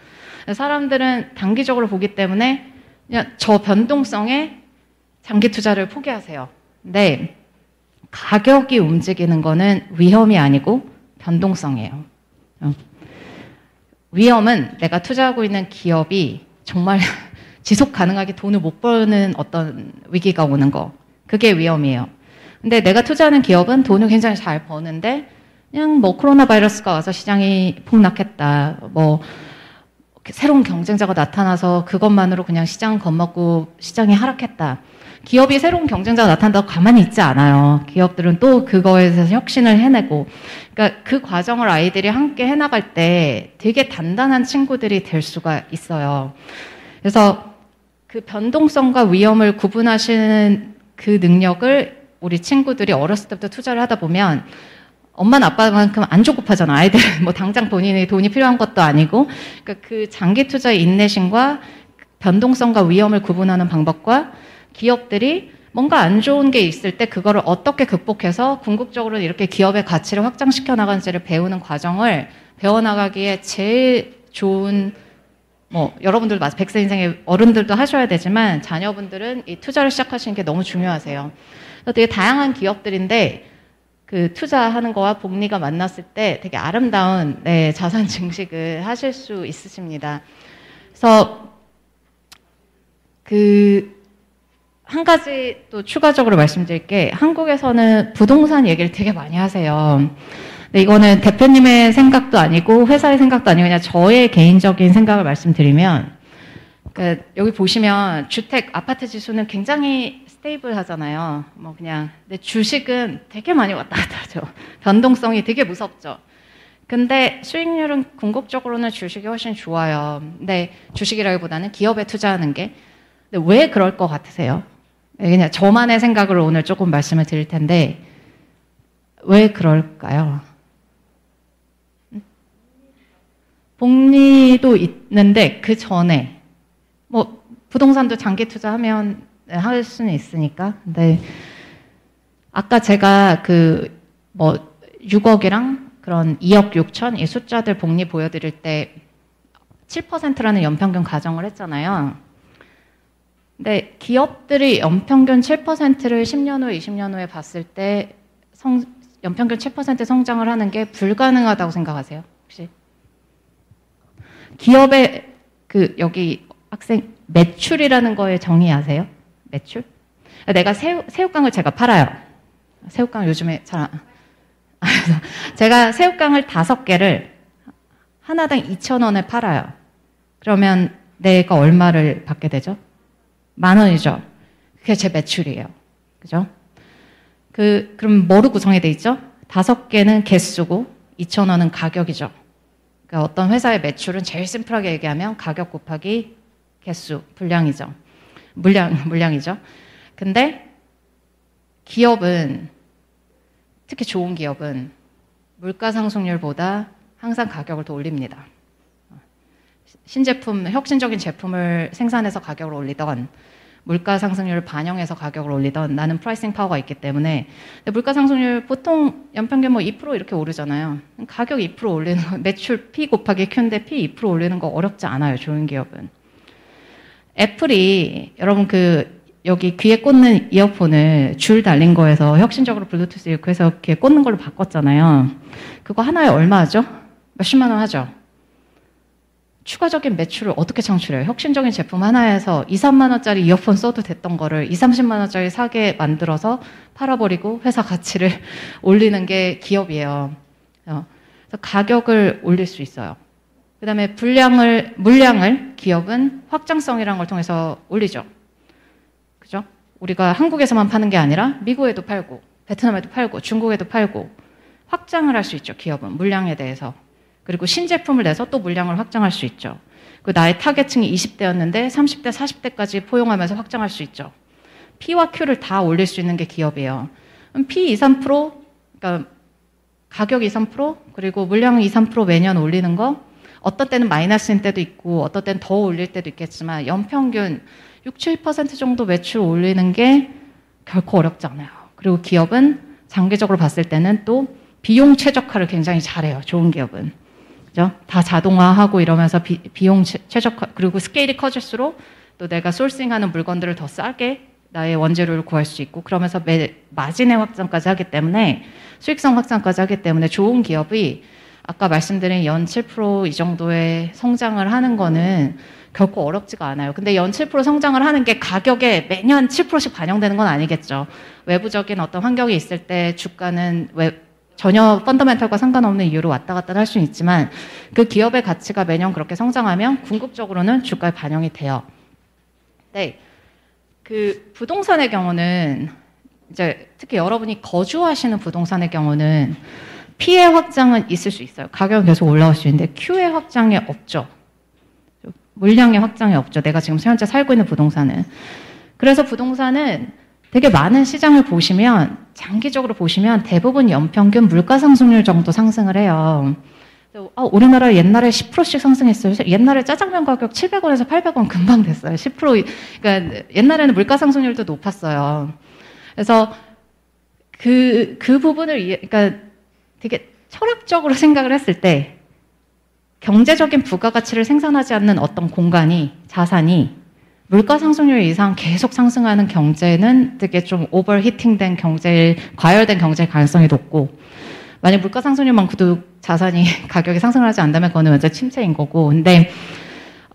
사람들은 단기적으로 보기 때문에 그냥 저 변동성에 장기 투자를 포기하세요. 근데 가격이 움직이는 거는 위험이 아니고 변동성이에요. 어. 위험은 내가 투자하고 있는 기업이 정말 *laughs* 지속 가능하게 돈을 못 버는 어떤 위기가 오는 거. 그게 위험이에요. 근데 내가 투자하는 기업은 돈을 굉장히 잘 버는데 그냥 뭐 코로나 바이러스가 와서 시장이 폭락했다. 뭐 새로운 경쟁자가 나타나서 그것만으로 그냥 시장 겁먹고 시장이 하락했다. 기업이 새로운 경쟁자가 나타난다고 가만히 있지 않아요. 기업들은 또 그거에 대해서 혁신을 해내고. 그러니까 그 과정을 아이들이 함께 해나갈 때 되게 단단한 친구들이 될 수가 있어요. 그래서 그 변동성과 위험을 구분하시는 그 능력을 우리 친구들이 어렸을 때부터 투자를 하다 보면 엄마는 아빠만큼 안 조급하잖아. 아이들은 *laughs* 뭐 당장 본인이 돈이 필요한 것도 아니고. 그러니까 그 장기 투자의 인내심과 변동성과 위험을 구분하는 방법과 기업들이 뭔가 안 좋은 게 있을 때 그거를 어떻게 극복해서 궁극적으로 이렇게 기업의 가치를 확장시켜 나가는지를 배우는 과정을 배워나가기에 제일 좋은 뭐 여러분들도 맞아 백세 인생의 어른들도 하셔야 되지만 자녀분들은 이 투자를 시작하시는 게 너무 중요하세요. 되게 다양한 기업들인데 그 투자하는 거와 복리가 만났을 때 되게 아름다운 네, 자산 *laughs* 증식을 하실 수 있으십니다. 그래서 그 한 가지 또 추가적으로 말씀드릴 게 한국에서는 부동산 얘기를 되게 많이 하세요. 근데 이거는 대표님의 생각도 아니고 회사의 생각도 아니고 그냥 저의 개인적인 생각을 말씀드리면 그러니까 여기 보시면 주택 아파트 지수는 굉장히 stable 하잖아요. 뭐 그냥 근데 주식은 되게 많이 왔다 갔다 하죠. 변동성이 되게 무섭죠. 근데 수익률은 궁극적으로는 주식이 훨씬 좋아요. 근데 주식이라기보다는 기업에 투자하는 게. 근데 왜 그럴 것 같으세요? 그냥 저만의 생각으로 오늘 조금 말씀을 드릴 텐데 왜 그럴까요? 복리도 있는데 그 전에 뭐 부동산도 장기 투자하면 네, 할 수는 있으니까. 근데 아까 제가 그 뭐 6억이랑 그런 2억 6천 이 숫자들 복리 보여드릴 때 7%라는 연평균 가정을 했잖아요. 근데 기업들이 연평균 7%를 10년 후, 20년 후에 봤을 때 성, 연평균 7% 성장을 하는 게 불가능하다고 생각하세요? 혹시? 기업의 그 여기 학생 매출이라는 거에 정의 아세요? 매출? 내가 새우, 새우깡을 제가 팔아요. 새우깡 요즘에 잘 안, *laughs* 제가 새우깡을 다섯 개를 하나당 2,000원에 팔아요. 그러면 내가 얼마를 받게 되죠? 만 원이죠. 그게 제 매출이에요. 그죠? 그, 그럼 뭐로 구성이 돼 있죠? 다섯 개는 개수고 2,000원은 가격이죠. 그러니까 어떤 회사의 매출은 제일 심플하게 얘기하면 가격 곱하기 개수, 분량이죠. 물량, 물량이죠. 근데 기업은, 특히 좋은 기업은 물가 상승률보다 항상 가격을 더 올립니다. 신제품, 혁신적인 제품을 생산해서 가격을 올리던 물가 상승률을 반영해서 가격을 올리던 나는 pricing power가 있기 때문에 물가 상승률 보통 연평균 뭐 2% 이렇게 오르잖아요. 가격 2% 올리는 거, 매출 P 곱하기 Q인데 P 2% 올리는 거 어렵지 않아요. 좋은 기업은. 애플이 여러분 그 여기 귀에 꽂는 이어폰을 줄 달린 거에서 혁신적으로 블루투스 이렇게 해서 귀에 꽂는 걸로 바꿨잖아요. 그거 하나에 얼마죠? 몇십만 원 하죠? 추가적인 매출을 어떻게 창출해요? 혁신적인 제품 하나에서 2, 3만 원짜리 이어폰 써도 됐던 거를 2, 30만 원짜리 사게 만들어서 팔아버리고 회사 가치를 *laughs* 올리는 게 기업이에요. 어, 가격을 올릴 수 있어요. 그 다음에 분량을, 물량을 기업은 확장성이라는 걸 통해서 올리죠. 그죠? 우리가 한국에서만 파는 게 아니라 미국에도 팔고, 베트남에도 팔고, 중국에도 팔고, 확장을 할 수 있죠, 기업은. 물량에 대해서. 그리고 신제품을 내서 또 물량을 확장할 수 있죠. 그 나의 타겟층이 20대였는데 30대, 40대까지 포용하면서 확장할 수 있죠. P와 Q를 다 올릴 수 있는 게 기업이에요. P 2, 3%, 그러니까 가격 2, 3%, 그리고 물량 2, 3% 매년 올리는 거, 어떤 때는 마이너스인 때도 있고 어떤 때는 더 올릴 때도 있겠지만 연평균 6, 7% 정도 매출 올리는 게 결코 어렵지 않아요. 그리고 기업은 장기적으로 봤을 때는 또 비용 최적화를 굉장히 잘해요. 좋은 기업은. 그죠? 다 자동화하고 이러면서 비, 비용 최적화, 그리고 스케일이 커질수록 또 내가 소싱하는 물건들을 더 싸게 나의 원재료를 구할 수 있고 그러면서 매, 마진의 확장까지 하기 때문에 수익성 확장까지 하기 때문에 좋은 기업이 아까 말씀드린 연 7%이 정도의 성장을 하는 거는 결코 어렵지가 않아요. 근데 연 7% 성장을 하는 게 가격에 매년 7%씩 반영되는 건 아니겠죠. 외부적인 어떤 환경이 있을 때 주가는 왜 전혀 펀더멘털과 상관없는 이유로 왔다 갔다 할 수는 있지만 그 기업의 가치가 매년 그렇게 성장하면 궁극적으로는 주가에 반영이 돼요. 네. 그 부동산의 경우는 이제 특히 여러분이 거주하시는 부동산의 경우는 피해 확장은 있을 수 있어요. 가격은 계속 올라올 수 있는데 Q의 확장이 없죠. 물량의 확장이 없죠. 내가 지금 현재 살고 있는 부동산은. 그래서 부동산은 되게 많은 시장을 보시면 장기적으로 보시면 대부분 연평균 물가 상승률 정도 상승을 해요. 아, 우리나라 옛날에 10%씩 상승했어요. 옛날에 짜장면 가격 700원에서 800원 금방 됐어요. 10% 그러니까 옛날에는 물가 상승률도 높았어요. 그래서 그, 그 부분을 그러니까 되게 철학적으로 생각을 했을 때 경제적인 부가가치를 생산하지 않는 어떤 공간이, 자산이 물가 상승률 이상 계속 상승하는 경제는 되게 좀 오버히팅된 경제, 과열된 경제 가능성이 높고 만약 물가 상승률만큼도 자산이 *laughs* 가격이 상승하지 않다면 그거는 완전 침체인 거고. 근데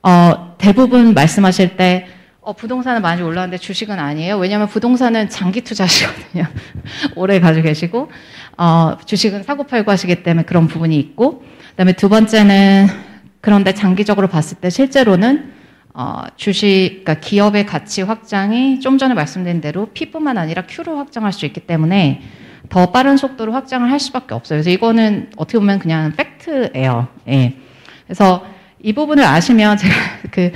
어, 대부분 말씀하실 때 어, 부동산은 많이 올랐는데 주식은 아니에요. 왜냐하면 부동산은 장기 투자시거든요. *laughs* 오래 가지고 계시고 어, 주식은 사고 팔고 하시기 때문에 그런 부분이 있고 그다음에 두 번째는 그런데 장기적으로 봤을 때 실제로는 어, 주식, 그러니까 기업의 가치 확장이 좀 전에 말씀드린 대로 P뿐만 아니라 Q로 확장할 수 있기 때문에 더 빠른 속도로 확장을 할 수밖에 없어요. 그래서 이거는 어떻게 보면 그냥 팩트예요. 예. 그래서 이 부분을 아시면 제가 *laughs* 그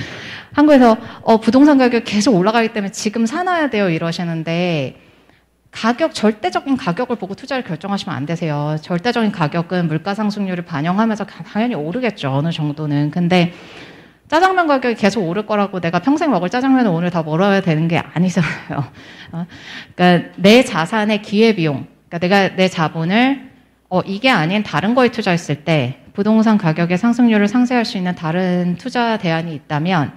한국에서 어, 부동산 가격 계속 올라가기 때문에 지금 사놔야 돼요 이러시는데 가격 절대적인 가격을 보고 투자를 결정하시면 안 되세요. 절대적인 가격은 물가 상승률을 반영하면서 당연히 오르겠죠 어느 정도는. 근데 짜장면 가격이 계속 오를 거라고 내가 평생 먹을 짜장면을 오늘 다 먹어야 되는 게 아니잖아요. *laughs* 어? 그러니까 내 자산의 기회 비용, 그러니까 내가 내 자본을 어, 이게 아닌 다른 거에 투자했을 때 부동산 가격의 상승률을 상쇄할 수 있는 다른 투자 대안이 있다면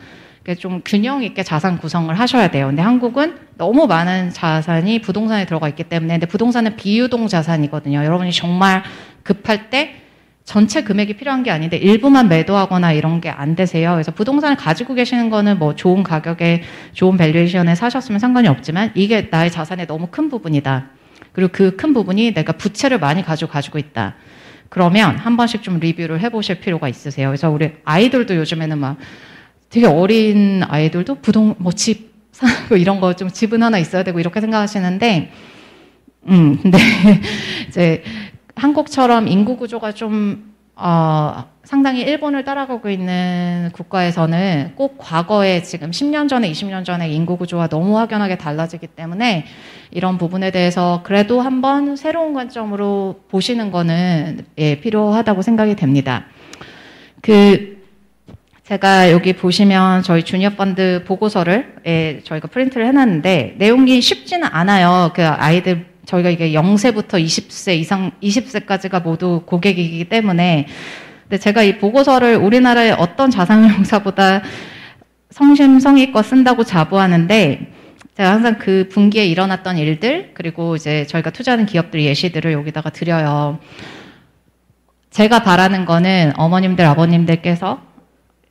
좀 균형 있게 자산 구성을 하셔야 돼요. 근데 한국은 너무 많은 자산이 부동산에 들어가 있기 때문에 근데 부동산은 비유동 자산이거든요. 여러분이 정말 급할 때 전체 금액이 필요한 게 아닌데 일부만 매도하거나 이런 게 안 되세요. 그래서 부동산을 가지고 계시는 거는 뭐 좋은 가격에 좋은 valuation에 사셨으면 상관이 없지만 이게 나의 자산의 너무 큰 부분이다. 그리고 그 큰 부분이 내가 부채를 많이 가지고 가지고 있다. 그러면 한 번씩 좀 리뷰를 해보실 필요가 있으세요. 그래서 우리 아이들도 요즘에는 막 되게 어린 아이들도 부동 뭐 집 사고 이런 거 좀 집은 하나 있어야 되고 이렇게 생각하시는데 음 근데 *laughs* 이제 한국처럼 인구 구조가 좀 어, 상당히 일본을 따라가고 있는 국가에서는 꼭 과거에 지금 10년 전에 20년 전에 인구 구조와 너무 확연하게 달라지기 때문에 이런 부분에 대해서 그래도 한번 새로운 관점으로 보시는 거는 예, 필요하다고 생각이 됩니다. 그 제가 여기 보시면 저희 주니어 펀드 보고서를 예, 저희가 프린트를 해놨는데 내용이 쉽지는 않아요. 그 아이들 저희가 이게 0세부터 20세 이상, 20세까지가 모두 고객이기 때문에 근데 제가 이 보고서를 우리나라의 어떤 자산운용사보다 성심성의껏 쓴다고 자부하는데 제가 항상 그 분기에 일어났던 일들 그리고 이제 저희가 투자하는 기업들 예시들을 여기다가 드려요. 제가 바라는 거는 어머님들 아버님들께서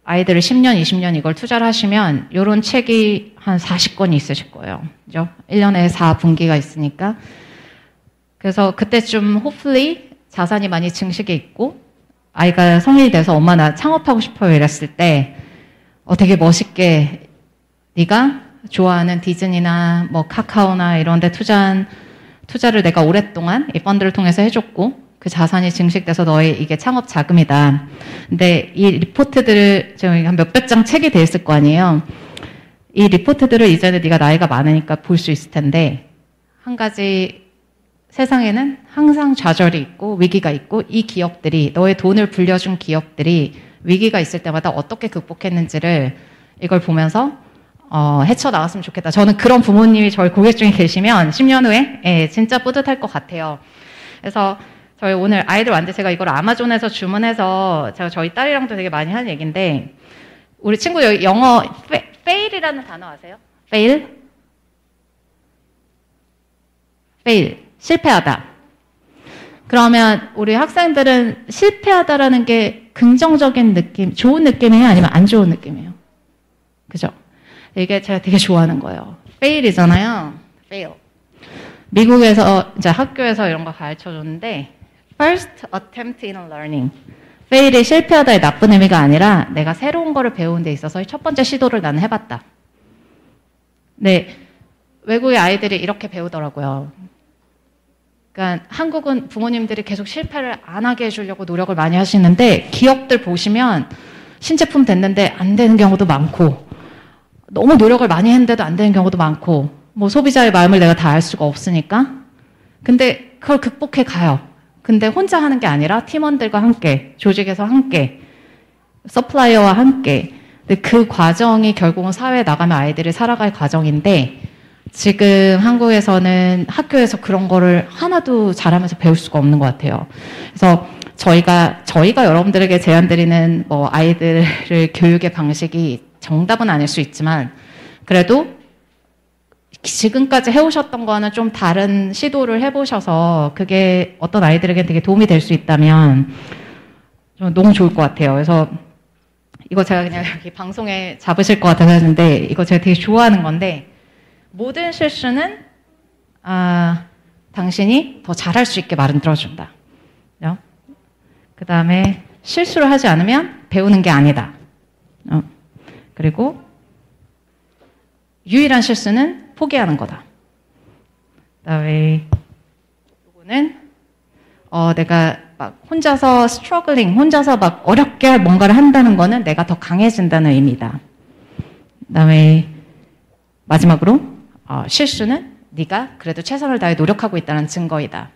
아이들을 10년, 20년 이걸 투자를 하시면 이런 책이 한 40권이 있으실 거예요. 그죠? 1년에 4분기가 있으니까 그래서 그때쯤 hopefully 자산이 많이 증식해 있고 아이가 성인이 돼서 엄마 나 창업하고 싶어요 이랬을 때 어, 되게 멋있게 네가 좋아하는 디즈니나 뭐 카카오나 이런 데 투자한 투자를 내가 오랫동안 이 펀드를 통해서 해줬고 그 자산이 증식돼서 너의 이게 창업 자금이다. 근데 이 리포트들을 지금 한 몇백 장 책이 돼 있을 거 아니에요. 이 리포트들을 이제는 네가 나이가 많으니까 볼 수 있을 텐데 한 가지 세상에는 항상 좌절이 있고 위기가 있고 이 기업들이 너의 돈을 불려준 기업들이 위기가 있을 때마다 어떻게 극복했는지를 이걸 보면서 어, 헤쳐 나갔으면 좋겠다. 저는 그런 부모님이 저희 고객 중에 계시면 10년 후에 예, 진짜 뿌듯할 것 같아요. 그래서 저희 오늘 아이들 왔는데 제가 이걸 아마존에서 주문해서 제가 저희 딸이랑도 되게 많이 하는 얘기인데 우리 친구 여기 영어 페, fail이라는 단어 아세요? fail? fail 실패하다. 그러면 우리 학생들은 실패하다라는 게 긍정적인 느낌, 좋은 느낌이에요? 아니면 안 좋은 느낌이에요? 그죠? 이게 제가 되게 좋아하는 거예요. fail이잖아요. fail. 미국에서 이제 학교에서 이런 거 가르쳐 줬는데 first attempt in learning. fail이 실패하다의 나쁜 의미가 아니라 내가 새로운 거를 배우는 데 있어서 첫 번째 시도를 나는 해봤다. 네. 외국의 아이들이 이렇게 배우더라고요. 그러니까 한국은 부모님들이 계속 실패를 안 하게 해주려고 노력을 많이 하시는데 기업들 보시면 신제품 됐는데 안 되는 경우도 많고 너무 노력을 많이 했는데도 안 되는 경우도 많고 뭐 소비자의 마음을 내가 다 알 수가 없으니까 근데 그걸 극복해 가요. 근데 혼자 하는 게 아니라 팀원들과 함께 조직에서 함께 서플라이어와 함께 근데 그 과정이 결국은 사회에 나가면 아이들이 살아갈 과정인데 지금 한국에서는 학교에서 그런 거를 하나도 잘하면서 배울 수가 없는 것 같아요. 그래서 저희가 저희가 여러분들에게 제안드리는 뭐 아이들을 교육의 방식이 정답은 아닐 수 있지만 그래도 지금까지 해오셨던 거는 좀 다른 시도를 해보셔서 그게 어떤 아이들에게 되게 도움이 될 수 있다면 너무 좋을 것 같아요. 그래서 이거 제가 그냥 *laughs* 여기 방송에 잡으실 것 같아서 했는데 이거 제가 되게 좋아하는 건데 모든 실수는 아, 당신이 더 잘할 수 있게 말은 들어준다. 그 다음에 실수를 하지 않으면 배우는 게 아니다. 어. 그리고 유일한 실수는 포기하는 거다. 그다음에 이거는 어 내가 막 혼자서 struggling, 혼자서 막 어렵게 뭔가를 한다는 거는 내가 더 강해진다는 의미다. 그다음에 마지막으로 어, 실수는 네가 그래도 최선을 다해 노력하고 있다는 증거이다.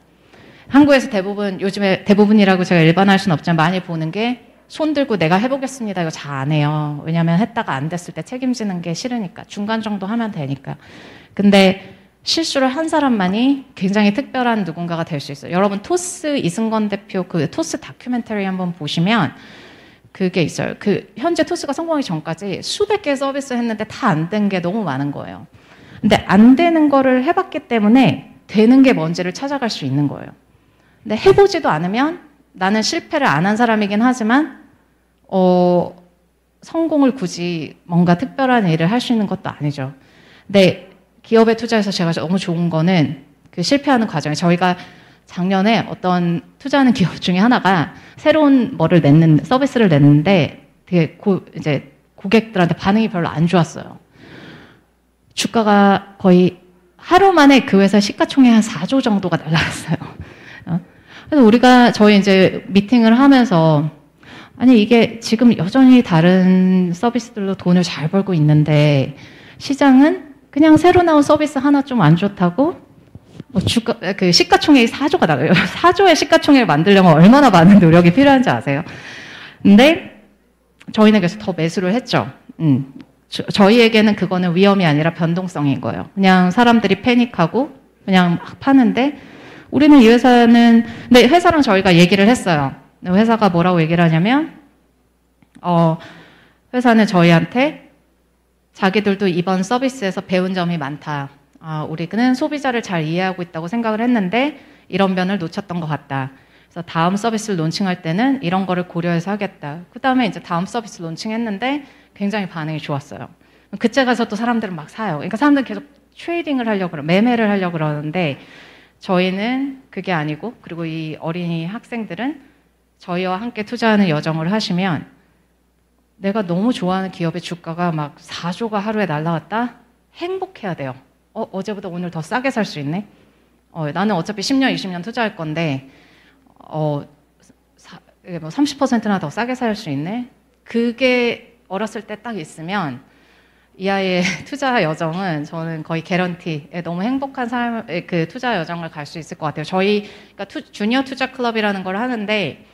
한국에서 대부분 요즘에 대부분이라고 제가 일반화할 수는 없지만 많이 보는 게 손 들고 내가 해보겠습니다. 이거 잘 안 해요. 왜냐하면 했다가 안 됐을 때 책임지는 게 싫으니까 중간 정도 하면 되니까. 근데 실수를 한 사람만이 굉장히 특별한 누군가가 될 수 있어요. 여러분 토스 이승건 대표 그 토스 다큐멘터리 한번 보시면 그게 있어요. 그 현재 토스가 성공하기 전까지 수백 개의 서비스 했는데 다 안 된 게 너무 많은 거예요. 근데 안 되는 거를 해봤기 때문에 되는 게 뭔지를 찾아갈 수 있는 거예요. 근데 해보지도 않으면 나는 실패를 안 한 사람이긴 하지만 어, 성공을 굳이 뭔가 특별한 일을 할 수 있는 것도 아니죠. 근데 기업에 투자해서 제가 너무 좋은 거는 그 실패하는 과정에 저희가 작년에 어떤 투자하는 *laughs* 기업 중에 하나가 새로운 뭐를 냈는 서비스를 냈는데 되게 고, 이제 고객들한테 반응이 별로 안 좋았어요. 주가가 거의 하루 만에 그 회사 시가총액 한 4조 정도가 날라갔어요. 어? 그래서 우리가 저희 이제 미팅을 하면서 아니 이게 지금 여전히 다른 서비스들로 돈을 잘 벌고 있는데 시장은 그냥 새로 나온 서비스 하나 좀 안 좋다고 뭐 주가 그 시가총액이 4조가 나가요. *laughs* 4조의 시가총액을 만들려면 얼마나 많은 노력이 필요한지 아세요? 근데 저희는 그래서 더 매수를 했죠. 음. 저, 희에게는 그거는 위험이 아니라 변동성인 거예요. 그냥 사람들이 패닉하고 그냥 막 파는데 우리는 이 회사는 근데 회사랑 저희가 얘기를 했어요. 회사가 뭐라고 얘기를 하냐면 어 회사는 저희한테 자기들도 이번 서비스에서 배운 점이 많다. 아, 우리는 소비자를 잘 이해하고 있다고 생각을 했는데 이런 면을 놓쳤던 것 같다. 그래서 다음 서비스를 론칭할 때는 이런 거를 고려해서 하겠다. 그 다음에 이제 다음 서비스 론칭했는데 굉장히 반응이 좋았어요. 그때 가서 또 사람들은 막 사요. 그러니까 사람들은 계속 트레이딩을 하려고 매매를 하려고 그러는데 저희는 그게 아니고 그리고 이 어린이 학생들은 저희와 함께 투자하는 여정을 하시면 내가 너무 좋아하는 기업의 주가가 막 4조가 하루에 날라왔다? 행복해야 돼요. 어, 어제보다 오늘 더 싸게 살 수 있네? 어, 나는 어차피 10년, 20년 투자할 건데, 어, 사, 뭐 30%나 더 싸게 살 수 있네? 그게 어렸을 때 딱 있으면 이 아이의 *laughs* 투자 여정은 저는 거의 guarantee에 너무 행복한 삶의 그 투자 여정을 갈 수 있을 것 같아요. 저희 그러니까 투, 주니어 투자 클럽이라는 걸 하는데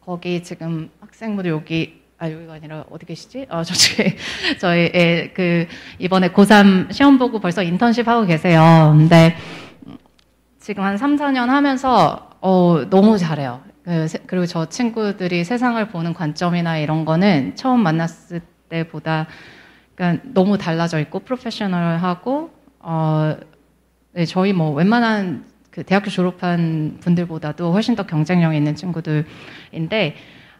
거기 지금 학생분들 여기 아 여기가 아니라 어디 계시지? 어 저쪽에 *laughs* 저희 예, 그 이번에 고3 시험 보고 벌써 인턴십 하고 계세요. 근데 지금 한 3, 4년 하면서 어 너무 잘해요. 그 그리고 저 친구들이 세상을 보는 관점이나 이런 거는 처음 만났을 때보다 그러니까 너무 달라져 있고 프로페셔널하고 어 네, 저희 뭐 웬만한 그 대학교 졸업한 분들보다도 훨씬 더 경쟁력 있는 친구들인데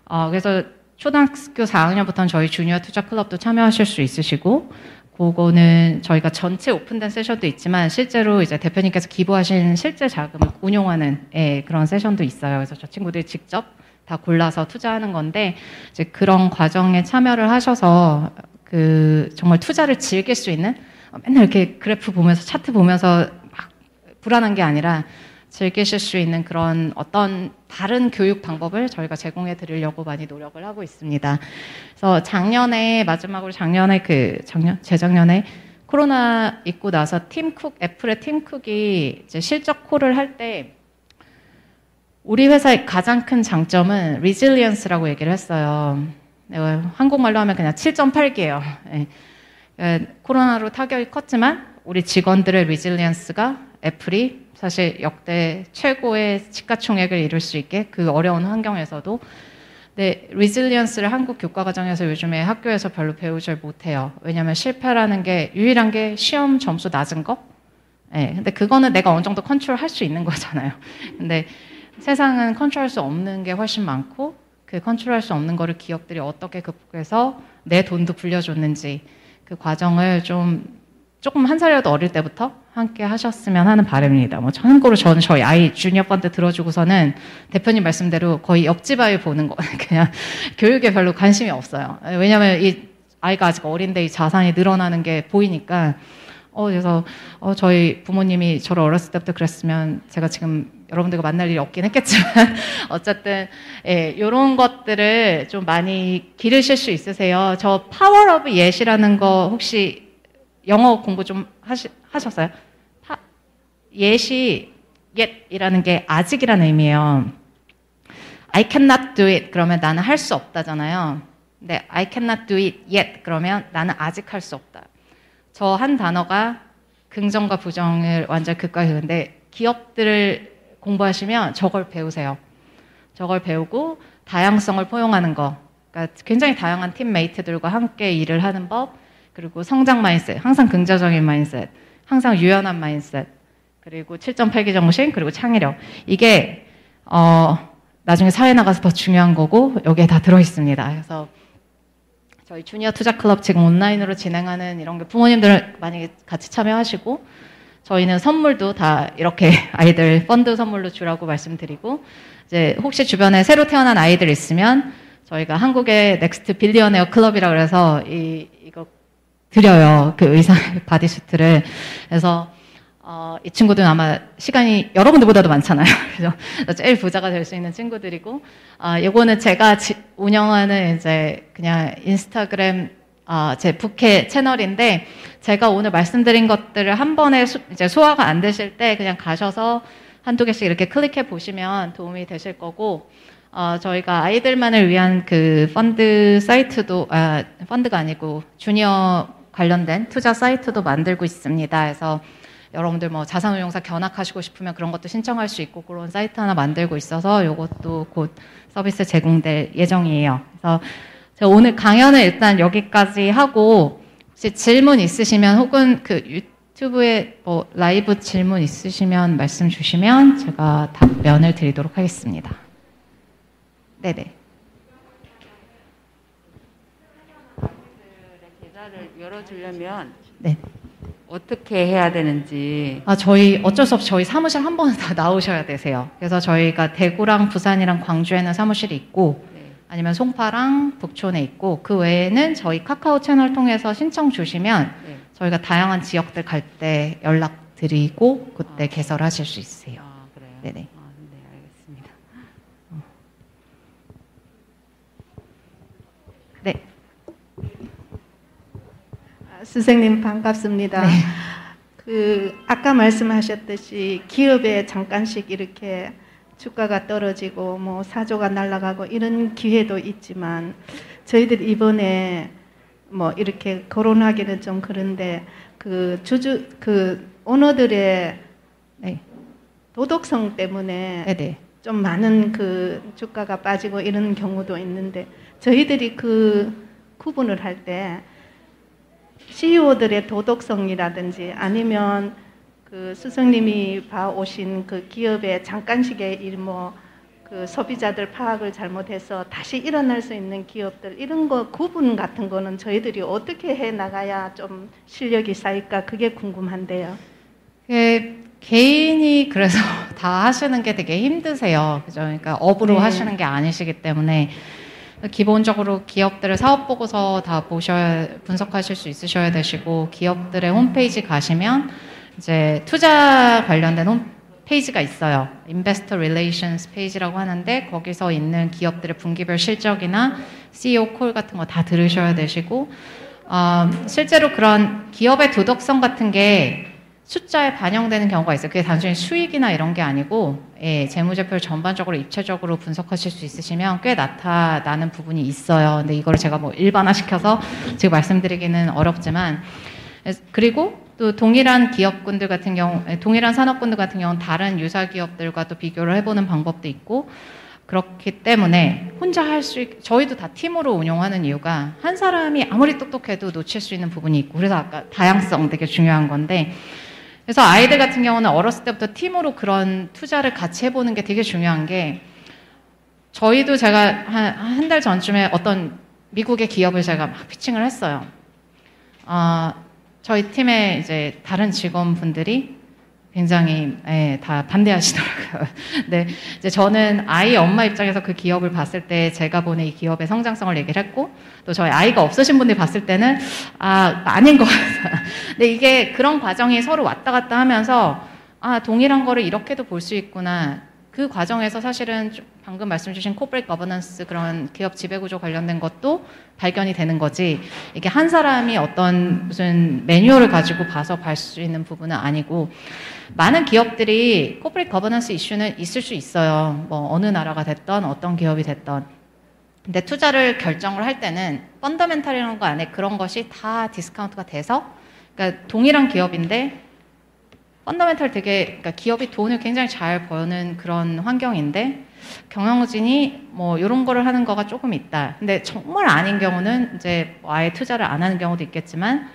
어 그래서 초등학교 4학년부터는 저희 주니어 투자 클럽도 참여하실 수 있으시고 그거는 저희가 전체 오픈된 세션도 있지만 실제로 이제 대표님께서 기부하신 실제 자금을 운용하는 예, 그런 세션도 있어요. 그래서 저 친구들이 직접 다 골라서 투자하는 건데 이제 그런 과정에 참여를 하셔서 그 정말 투자를 즐길 수 있는 맨날 이렇게 그래프 보면서 차트 보면서 막 불안한 게 아니라 즐기실 수 있는 그런 어떤 다른 교육 방법을 저희가 제공해 드리려고 많이 노력을 하고 있습니다. 그래서 작년에 마지막으로 작년에 그 작년 재작년에 코로나 있고 나서 팀쿡 애플의 팀쿡이 이제 실적 콜을 할 때 우리 회사의 가장 큰 장점은 resilience라고 얘기를 했어요. 네, 한국말로 하면 그냥 7전8기예요. 네. 코로나로 타격이 컸지만 우리 직원들의 resilience가 애플이 사실 역대 최고의 시가총액을 이룰 수 있게 그 어려운 환경에서도 네, resilience를 한국 교과 과정에서 요즘에 학교에서 별로 배우질 못해요. 왜냐하면 실패라는 게 유일한 게 시험 점수 낮은 거. 네, 근데 그거는 내가 어느 정도 컨트롤 할 수 있는 거잖아요. 근데 세상은 컨트롤 할 수 없는 게 훨씬 많고 그 컨트롤할 수 없는 거를 기업들이 어떻게 극복해서 내 돈도 불려줬는지 그 과정을 좀 조금 한 살이라도 어릴 때부터 함께 하셨으면 하는 바람입니다. 뭐 참고로 저는 저희 아이 주니어 펀드 들어주고서는 대표님 말씀대로 거의 옆집 아이 보는 거 *laughs* 그냥 교육에 별로 관심이 없어요. 왜냐하면 이 아이가 아직 어린데 이 자산이 늘어나는 게 보이니까 어 그래서 어 저희 부모님이 저를 어렸을 때부터 그랬으면 제가 지금 여러분들과 만날 일이 없긴 했겠지만 *laughs* 어쨌든 예, 이런 것들을 좀 많이 기르실 수 있으세요. 저 파워 오브 예시라는 거 혹시 영어 공부 좀 하시, 하셨어요? 파, 예시 yet이라는 게 아직이라는 의미예요. I cannot do it 그러면 나는 할 수 없다잖아요. 근데 I cannot do it yet 그러면 나는 아직 할 수 없다. 저 한 단어가 긍정과 부정을 완전 극과 극인데 기업들을 공부하시면 저걸 배우세요. 저걸 배우고 다양성을 포용하는 거. 그러니까 굉장히 다양한 팀메이트들과 함께 일을 하는 법. 그리고 성장 마인셋, 항상 긍정적인 마인셋, 항상 유연한 마인셋, 그리고 7전8기 정신, 그리고 창의력. 이게 어, 나중에 사회 나가서 더 중요한 거고 여기에 다 들어 있습니다. 그래서 저희 주니어 투자 클럽 지금 온라인으로 진행하는 이런 게 부모님들 많이 같이 참여하시고 저희는 선물도 다 이렇게 *laughs* 아이들 펀드 선물로 주라고 말씀드리고 이제 혹시 주변에 새로 태어난 아이들 있으면 저희가 한국의 Next Billionaire 클럽이라 그래서 이 드려요. 그 의상 *laughs* bodysuit를. 그래서 어, 이 친구들은 아마 시간이 여러분들보다도 많잖아요. *laughs* 그래서 제일 부자가 될 수 있는 친구들이고, 아, 요거는 제가 지, 운영하는 이제 그냥 인스타그램, 아, 제 부캐 채널인데, 제가 오늘 말씀드린 것들을 한 번에 수, 이제 소화가 안 되실 때 그냥 가셔서 한두 개씩 이렇게 클릭해 보시면 도움이 되실 거고, 어, 저희가 아이들만을 위한 그 펀드 사이트도, 아, 펀드가 아니고 주니어 관련된 투자 사이트도 만들고 있습니다. 그래서 여러분들 뭐 자산운용사 견학하시고 싶으면 그런 것도 신청할 수 있고 그런 사이트 하나 만들고 있어서 이것도 곧 서비스 제공될 예정이에요. 그래서 제가 오늘 강연을 일단 여기까지 하고 혹시 질문 있으시면 혹은 그 유튜브에 뭐 라이브 질문 있으시면 말씀 주시면 제가 답변을 드리도록 하겠습니다. 네네. 계좌를 열어주려면 네. 어떻게 해야 되는지 아, 저희 어쩔 수 없이 저희 사무실 한 번 다 나오셔야 되세요. 그래서 저희가 대구랑 부산이랑 광주에는 사무실이 있고 네. 아니면 송파랑 북촌에 있고 그 외에는 저희 카카오 채널 통해서 신청 주시면 네. 저희가 다양한 지역들 갈 때 연락 드리고 그때 아. 개설하실 수 있어요. 아 그래요? 네네. 아, 네 알겠습니다. 네. 아, 선생님 반갑습니다. 네. 그 아까 말씀하셨듯이 기업에 잠깐씩 이렇게 주가가 떨어지고 뭐 사조가 날아가고 이런 기회도 있지만 저희들 이번에 뭐 이렇게 거론하기는 좀 그런데 그 주주 그 오너들의 네. 도덕성 때문에 네네. 좀 많은 그 주가가 빠지고 이런 경우도 있는데 저희들이 그 구분을 할 때 CEO들의 도덕성이라든지 아니면 그 스승님이 봐오신 그 기업의 잠깐씩의 일뭐 그 소비자들 파악을 잘못해서 다시 일어날 수 있는 기업들 이런 거 구분 같은 거는 저희들이 어떻게 해 나가야 좀 실력이 쌓일까 그게 궁금한데요. 그 개인이 그래서 *laughs* 다 하시는 게 되게 힘드세요. 그죠? 그러니까 업으로 네. 하시는 게 아니시기 때문에 기본적으로 기업들의 사업 보고서 다 보셔야 분석하실 수 있으셔야 되시고 기업들의 홈페이지 가시면 이제 투자 관련된 홈페이지가 있어요. Investor Relations 페이지라고 하는데 거기서 있는 기업들의 분기별 실적이나 CEO 콜 같은 거 다 들으셔야 되시고 어, 실제로 그런 기업의 도덕성 같은 게 숫자에 반영되는 경우가 있어요. 그게 단순히 수익이나 이런 게 아니고 예, 재무제표를 전반적으로 입체적으로 분석하실 수 있으시면 꽤 나타나는 부분이 있어요. 근데 이거를 제가 뭐 일반화시켜서 지금 말씀드리기는 어렵지만 그리고 또 동일한 기업군들 같은 경우, 예, 동일한 산업군들 같은 경우는 다른 유사 기업들과 또 비교를 해보는 방법도 있고 그렇기 때문에 혼자 할 수 있, 저희도 다 팀으로 운영하는 이유가 한 사람이 아무리 똑똑해도 놓칠 수 있는 부분이 있고 그래서 아까 다양성 되게 중요한 건데 그래서 아이들 같은 경우는 어렸을 때부터 팀으로 그런 투자를 같이 해보는 게 되게 중요한 게 저희도 제가 한 달 전쯤에 어떤 미국의 기업을 제가 막 피칭을 했어요. 어, 저희 팀의 이제 다른 직원분들이 굉장히 예, 다 반대하시더라고요. *laughs* 네, 이제 저는 아이 엄마 입장에서 그 기업을 봤을 때 제가 보는 이 기업의 성장성을 얘기를 했고 또 저희 아이가 없으신 분들이 봤을 때는 아 아닌 것 같아. *laughs* 근데 이게 그런 과정이 서로 왔다 갔다 하면서 아 동일한 거를 이렇게도 볼 수 있구나. 그 과정에서 사실은 방금 말씀 주신 corporate governance 그런 기업 지배구조 관련된 것도 발견이 되는 거지 이게 한 사람이 어떤 무슨 매뉴얼을 가지고 봐서 볼 수 있는 부분은 아니고 많은 기업들이 corporate governance 이슈는 있을 수 있어요. 뭐 어느 나라가 됐던 어떤 기업이 됐던 근데 투자를 결정을 할 때는 fundamental이라는 거 안에 그런 것이 다 디스카운트가 돼서 그러니까 동일한 기업인데 fundamental 되게 그러니까 기업이 돈을 굉장히 잘 버는 그런 환경인데 경영진이 뭐 이런 거를 하는 거가 조금 있다. 근데 정말 아닌 경우는 이제 뭐 아예 투자를 안 하는 경우도 있겠지만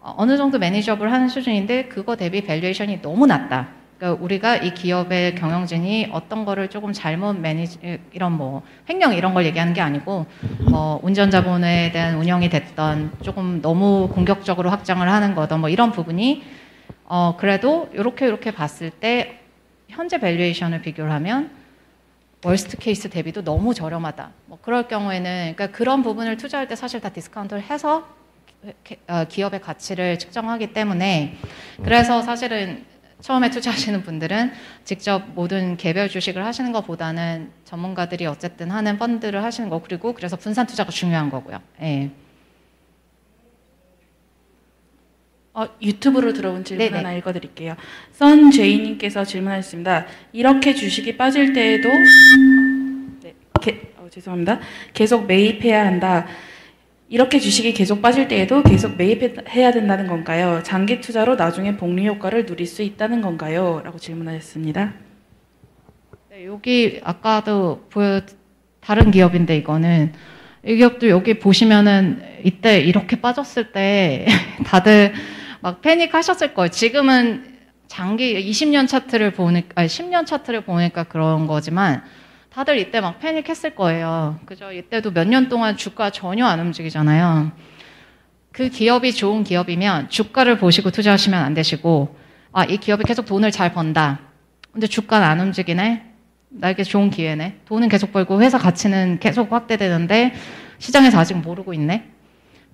어, 어느 정도 manageable 하는 수준인데 그거 대비 valuation이 너무 낮다. 그러니까 우리가 이 기업의 경영진이 어떤 거를 조금 잘못 manage 이런 뭐 횡령 이런 걸 얘기하는 게 아니고 뭐 운전자본에 대한 운영이 됐던 조금 너무 공격적으로 확장을 하는 거든 뭐 이런 부분이 어 그래도 이렇게 이렇게 봤을 때 현재 valuation을 비교를 하면 worst case 대비도 너무 저렴하다. 뭐 그럴 경우에는 그러니까 그런 부분을 투자할 때 사실 다 디스카운트를 해서 어, 기업의 가치를 측정하기 때문에 그래서 사실은 처음에 투자하시는 분들은 직접 모든 개별 주식을 하시는 것보다는 전문가들이 어쨌든 하는 펀드를 하시는 거 그리고 그래서 분산 투자가 중요한 거고요. 예. 어, 유튜브로 들어온 질문 네네. 하나 읽어드릴게요. 선 제이님께서 질문하셨습니다. 이렇게 주식이 빠질 때에도 네, 게, 어, 죄송합니다. 계속 매입해야 한다. 이렇게 주식이 계속 빠질 때에도 계속 매입해야 된다는 건가요? 장기 투자로 나중에 복리 효과를 누릴 수 있다는 건가요? 라고 질문하셨습니다. 네, 여기 아까도 보여 다른 기업인데 이거는 이 기업도 여기 보시면은 이때 이렇게 빠졌을 때 *laughs* 다들 막 패닉하셨을 거예요. 지금은 장기 20년 차트를 보니까 아니 10년 차트를 보니까 그런 거지만 다들 이때 막 패닉했을 거예요. 그죠? 이때도 몇 년 동안 주가 전혀 안 움직이잖아요. 그 기업이 좋은 기업이면 주가를 보시고 투자하시면 안 되시고 아, 이 기업이 계속 돈을 잘 번다. 근데 주가는 안 움직이네. 나에게 좋은 기회네. 돈은 계속 벌고 회사 가치는 계속 확대되는데 시장에서 아직 모르고 있네.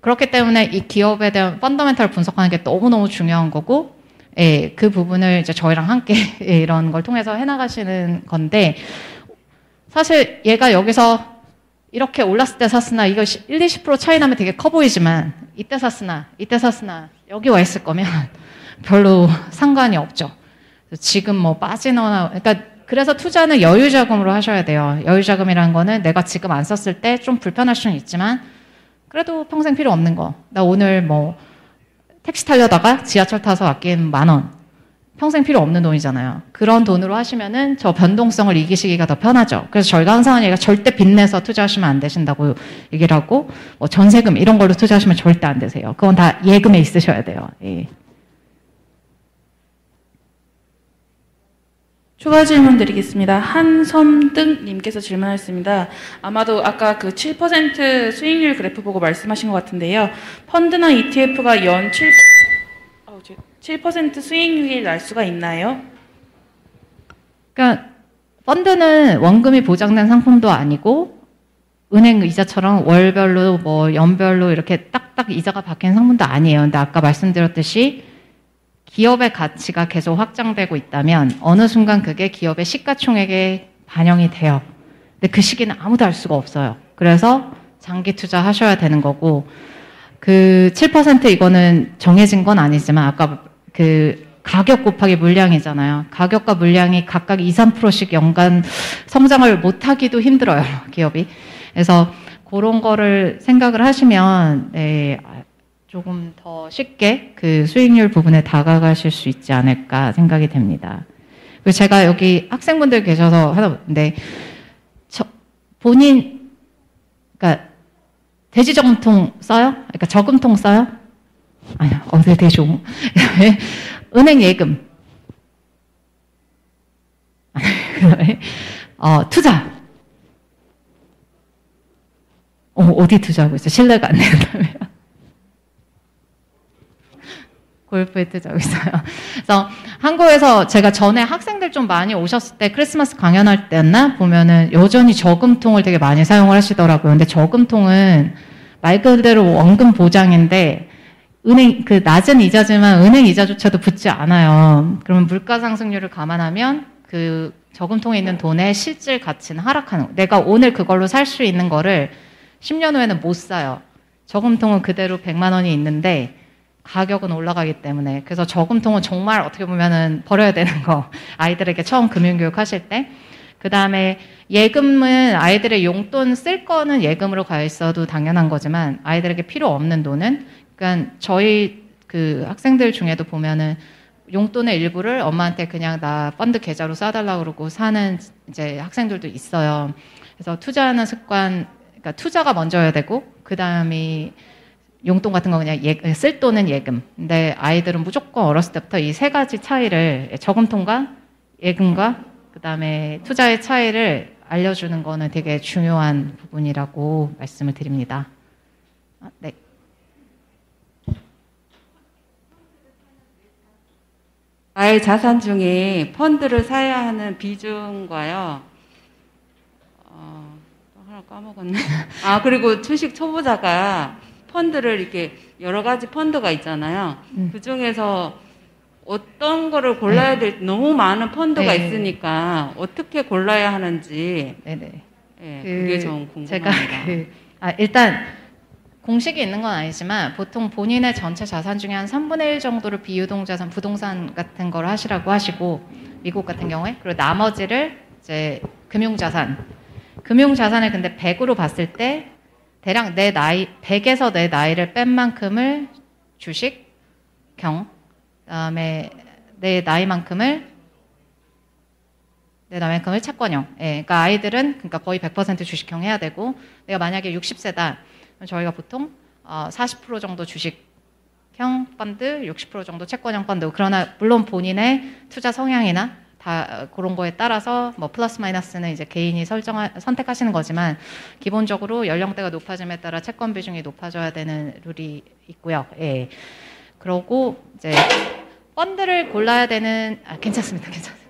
그렇기 때문에 이 기업에 대한 펀더멘탈 분석하는 게 너무너무 중요한 거고, 예, 그 부분을 이제 저희랑 함께 *laughs* 예, 이런 걸 통해서 해나가시는 건데, 사실 얘가 여기서 이렇게 올랐을 때 샀으나 이거 1, 20% 차이 나면 되게 커 보이지만 이때 샀으나 이때 샀으나 여기 와 있을 거면 *laughs* 별로 상관이 없죠. 지금 뭐 빠지거나 그러니까 그래서 투자는 여유 자금으로 하셔야 돼요. 여유 자금이라는 거는 내가 지금 안 썼을 때 좀 불편할 수는 있지만 그래도 평생 필요 없는 거. 나 오늘 뭐 택시 타려다가 지하철 타서 아낀 만 원. 평생 필요 없는 돈이잖아요. 그런 돈으로 하시면은 저 변동성을 이기시기가 더 편하죠. 그래서 하는 얘기가 절대 빚내서 투자하시면 안 되신다고 얘기를 하고 뭐 전세금 이런 걸로 투자하시면 절대 안 되세요. 그건 다 예금에 있으셔야 돼요. 예. 추가 질문 드리겠습니다. 한섬등님께서 질문하셨습니다. 아마도 아까 그 7% 수익률 그래프 보고 말씀하신 것 같은데요. 펀드나 ETF가 연 7, 7% 수익률이 날 수가 있나요? 그러니까 펀드는 원금이 보장된 상품도 아니고 은행 이자처럼 월별로 뭐 연별로 이렇게 딱딱 이자가 바뀌는 상품도 아니에요. 근데 아까 말씀드렸듯이 기업의 가치가 계속 확장되고 있다면 어느 순간 그게 기업의 시가총액에 반영이 돼요. 근데 그 시기는 아무도 알 수가 없어요. 그래서 장기 투자하셔야 되는 거고 그 7% 이거는 정해진 건 아니지만 아까 그 가격 곱하기 물량이잖아요. 가격과 물량이 각각 2, 3%씩 연간 성장을 못하기도 힘들어요. 기업이. 그래서 그런 거를 생각을 하시면 네, 조금 더 쉽게 그 수익률 부분에 다가가실 수 있지 않을까 생각이 됩니다. 그리고 제가 여기 학생분들 계셔서 하다 보는데 본인 그러니까 돼지 저금통 써요? 그러니까 저금통 써요? 아니야 어제 대쇼 *laughs* 은행 예금 *laughs* 어, 투자 어, 어디 투자하고 있어? 신뢰가 안 된다면 골프에 뜨자고 있어요. 그래서 한국에서 제가 전에 학생들 좀 많이 오셨을 때 크리스마스 강연할 때였나 보면은 여전히 저금통을 되게 많이 사용을 하시더라고요. 근데 저금통은 말 그대로 원금 보장인데 은행 그 낮은 이자지만 은행 이자조차도 붙지 않아요. 그러면 물가 상승률을 감안하면 그 저금통에 있는 돈의 실질 가치는 하락하는 거. 내가 오늘 그걸로 살 수 있는 거를 10년 후에는 못 사요. 저금통은 그대로 100만 원이 있는데 가격은 올라가기 때문에. 그래서 저금통은 정말 어떻게 보면은 버려야 되는 거. 아이들에게 처음 금융교육 하실 때. 그 다음에 예금은 아이들의 용돈 쓸 거는 예금으로 가 있어도 당연한 거지만 아이들에게 필요 없는 돈은 그러니까 저희 그 학생들 중에도 보면은 용돈의 일부를 엄마한테 그냥 나 펀드 계좌로 써달라 그러고 사는 이제 학생들도 있어요. 그래서 투자하는 습관, 그러니까 투자가 먼저야 되고 그 다음이 용돈 같은 거 그냥 예, 쓸 돈은 예금. 근데 아이들은 무조건 어렸을 때부터 이 세 가지 차이를 저금통과 예금과 그다음에 투자의 차이를 알려주는 거는 되게 중요한 부분이라고 말씀을 드립니다. 아, 네. 나의 자산 중에 펀드를 사야 하는 비중과요. 어, 하나 까먹었네. *laughs* 아 그리고 주식 초보자가 펀드를 이렇게 여러 가지 펀드가 있잖아요. 음. 그 중에서 어떤 거를 골라야 될 네. 너무 많은 펀드가 네. 있으니까 어떻게 골라야 하는지 네네. 네, 그 그게 좀 궁금합니다. 제가 *laughs* 그, 아, 일단 공식이 있는 건 아니지만 보통 본인의 전체 자산 중에 한 3분의 1 정도를 비유동 자산, 부동산 같은 걸 하시라고 하시고 미국 같은 경우에 그리고 나머지를 이제 금융 자산, 금융 자산을 근데 100으로 봤을 때 대략 내 나이 100에서 내 나이를 뺀 만큼을 주식 경 그다음에 내 나이만큼을 내 나이만큼을 채권형. 예, 그러니까 아이들은 그러니까 거의 100% 주식형 해야 되고 내가 만약에 60세다. 그럼 저희가 보통 어, 40% 정도 주식형 펀드, 60% 정도 채권형 펀드. 그러나 물론 본인의 투자 성향이나 다 그런 거에 따라서 뭐 플러스 마이너스는 이제 개인이 설정 선택하시는 거지만 기본적으로 연령대가 높아짐에 따라 채권 비중이 높아져야 되는 룰이 있고요. 예. 그러고 이제 펀드를 골라야 되는 아 괜찮습니다. *laughs* 괜찮습니다.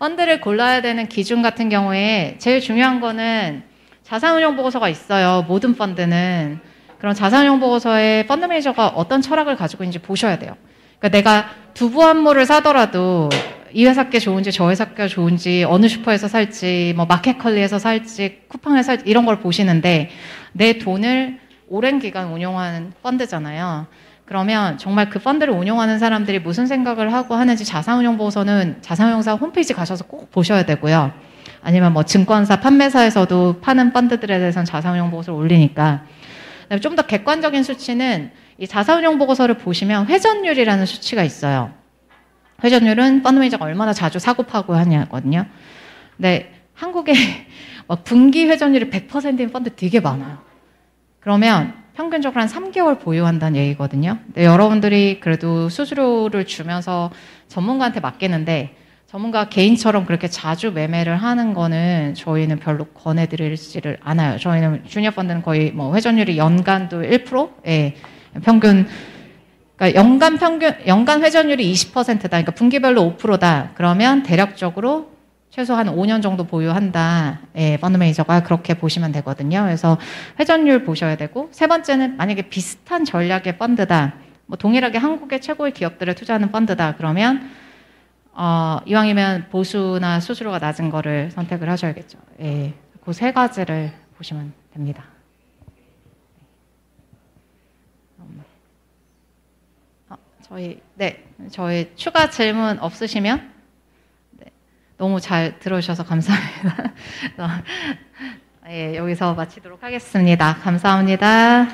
펀드를 골라야 되는 기준 같은 경우에 제일 중요한 거는 자산운용 보고서가 있어요. 모든 펀드는 그런 자산운용 보고서에 펀드 매니저가 어떤 철학을 가지고 있는지 보셔야 돼요. 그러니까 내가 두부 한 모를 사더라도 이 회사 께 좋은지 저 회사 께 좋은지 어느 슈퍼에서 살지 뭐 마켓컬리에서 살지 쿠팡에서 살지 이런 걸 보시는데 내 돈을 오랜 기간 운용하는 펀드잖아요. 그러면 정말 그 펀드를 운용하는 사람들이 무슨 생각을 하고 하는지 자산운용 보고서는 자산운용사 홈페이지 가셔서 꼭 보셔야 되고요. 아니면 뭐 증권사 판매사에서도 파는 펀드들에 대해서는 자산운용 보고서를 올리니까 좀 더 객관적인 수치는 이 자산운용 보고서를 보시면 회전율이라는 수치가 있어요. 회전율은 펀드 매니저가 얼마나 자주 사고 팔고 하냐거든요. 근데 한국에 막 *laughs* 분기 회전율이 100%인 펀드 되게 많아요. 그러면 평균적으로 한 3개월 보유한다는 얘기거든요. 근데 여러분들이 그래도 수수료를 주면서 전문가한테 맡기는데 전문가 개인처럼 그렇게 자주 매매를 하는 거는 저희는 별로 권해드리지를 않아요. 저희는 주니어 펀드는 거의 뭐 회전율이 연간도 1%? 예. 평균, 그러니까 연간 평균, 연간 회전율이 20%다. 그러니까 분기별로 5%다. 그러면 대략적으로 최소 한 5년 정도 보유한다. 예, 펀드 매니저가 그렇게 보시면 되거든요. 그래서 회전율 보셔야 되고 세 번째는 만약에 비슷한 전략의 펀드다. 뭐 동일하게 한국의 최고의 기업들에 투자하는 펀드다. 그러면 어, 이왕이면 보수나 수수료가 낮은 거를 선택을 하셔야겠죠. 예, 그 세 가지를 보시면 됩니다. 어, 저희 네, 저희 추가 질문 없으시면 너무 잘 들어주셔서 감사합니다. 예, *laughs* 여기서 마치도록 하겠습니다. 감사합니다.